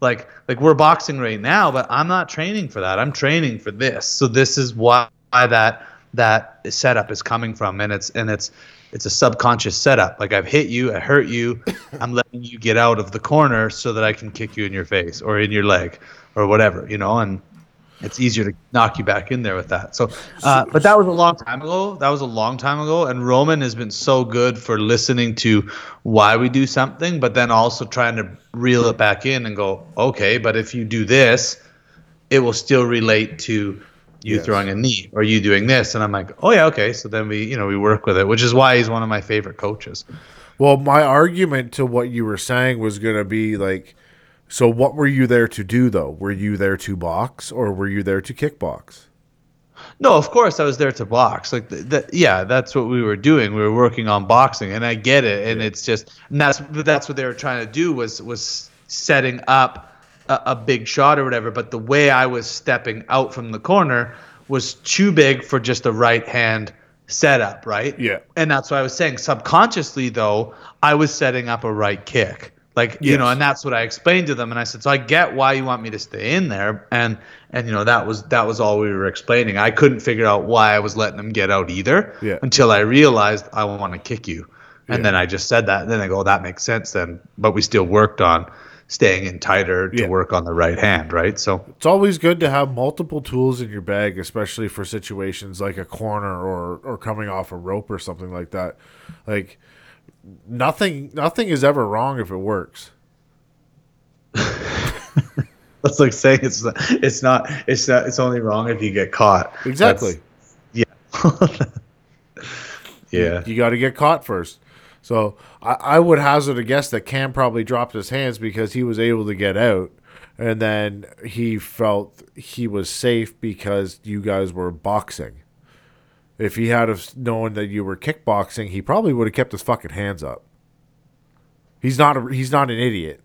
Like, like we're boxing right now, but I'm not training for that. I'm training for this. So this is why that that setup is coming from, and it's and it's it's a subconscious setup. Like I've hit you, I hurt you, I'm letting you get out of the corner so that I can kick you in your face or in your leg or whatever, you know, and it's easier to knock you back in there with that. So, uh, but that was a long time ago. That was a long time ago, and Roman has been so good for listening to why we do something, but then also trying to reel it back in and go, okay, but if you do this, it will still relate to you Yes. throwing a knee or you doing this, and I'm like, oh yeah, okay. So then we, you know, we work with it, which is why he's one of my favorite coaches. Well, my argument to what you were saying was going to be like, so what were you there to do though? Were you there to box or were you there to kickbox? No, of course I was there to box. Like, th- th- yeah, that's what we were doing. We were working on boxing, and I get it. And it's just, and that's that's what they were trying to do was was setting up a, a big shot or whatever. But the way I was stepping out from the corner was too big for just a right hand setup, right? Yeah. And that's what I was saying. Subconsciously, though, I was setting up a right kick. Like you know, and that's what I explained to them. And I said, so I get why you want me to stay in there, and and you know that was that was all we were explaining. I couldn't figure out why I was letting them get out either Yeah. until I realized I want to kick you, and Yeah. then I just said that. And then I go, oh, that makes sense then. But we still worked on staying in tighter to Yeah. work on the right hand, right? So It's always good to have multiple tools in your bag, especially for situations like a corner or or coming off a rope or something like that. Like nothing nothing is ever wrong if it works. that's like saying it's not, it's not it's not it's only wrong if you get caught. Exactly. That's- yeah. You got to get caught first. So I, I would hazard a guess that Cam probably dropped his hands because he was able to get out, and then he felt he was safe because you guys were boxing. If he had have known that you were kickboxing, he probably would have kept his fucking hands up. He's not a, he's not an idiot.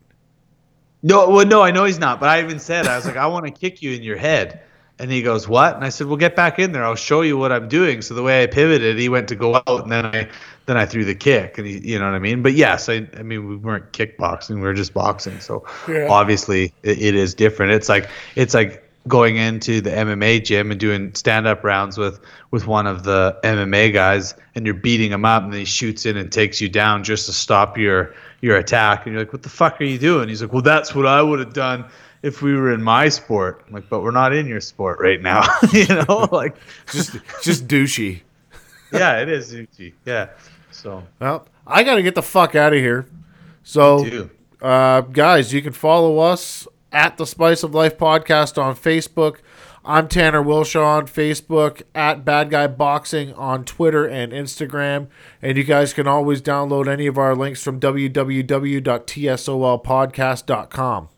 No, well, no, I know he's not. But I even said, I was like, I want to kick you in your head. And he goes, "What?" And I said, "Well, get back in there. I'll show you what I'm doing." So the way I pivoted, he went to go out, and then I, then I threw the kick, and he, you know what I mean. But yes, I, I mean, we weren't kickboxing; we were just boxing. So obviously, it, it is different. It's like it's like going into the MMA gym and doing stand-up rounds with with one of the MMA guys, and you're beating him up, and then he shoots in and takes you down just to stop your your attack, and you're like, "What the fuck are you doing?" He's like, "Well, that's what I would have done." If we were in my sport, I'm like, but we're not in your sport right now, you know, like, Just just douchey. yeah, it is, Zuchi. yeah. So, Well, I got to get the fuck out of here. So Uh, guys, you can follow us at the Spice of Life podcast on Facebook. I'm Tanner Wilshaw on Facebook, at Bad Guy Boxing on Twitter and Instagram. And you guys can always download any of our links from www.tsolpodcast.com.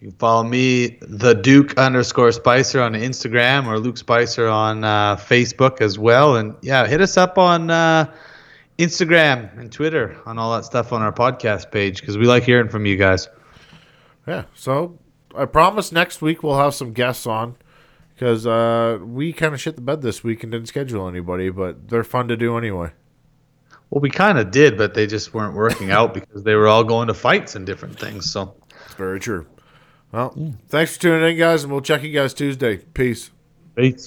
You can follow me, the Duke underscore Spicer on Instagram or Luke Spicer on uh, Facebook as well. And yeah, hit us up on uh, Instagram and Twitter on all that stuff on our podcast page because we like hearing from you guys. Yeah, so I promise next week we'll have some guests on because uh, we kind of shit the bed this week and didn't schedule anybody, but they're fun to do anyway. Well, we kind of did, but they just weren't working out because they were all going to fights and different things. So, It's very true. Well, thanks for tuning in, guys, and we'll check you guys Tuesday. Peace. peace.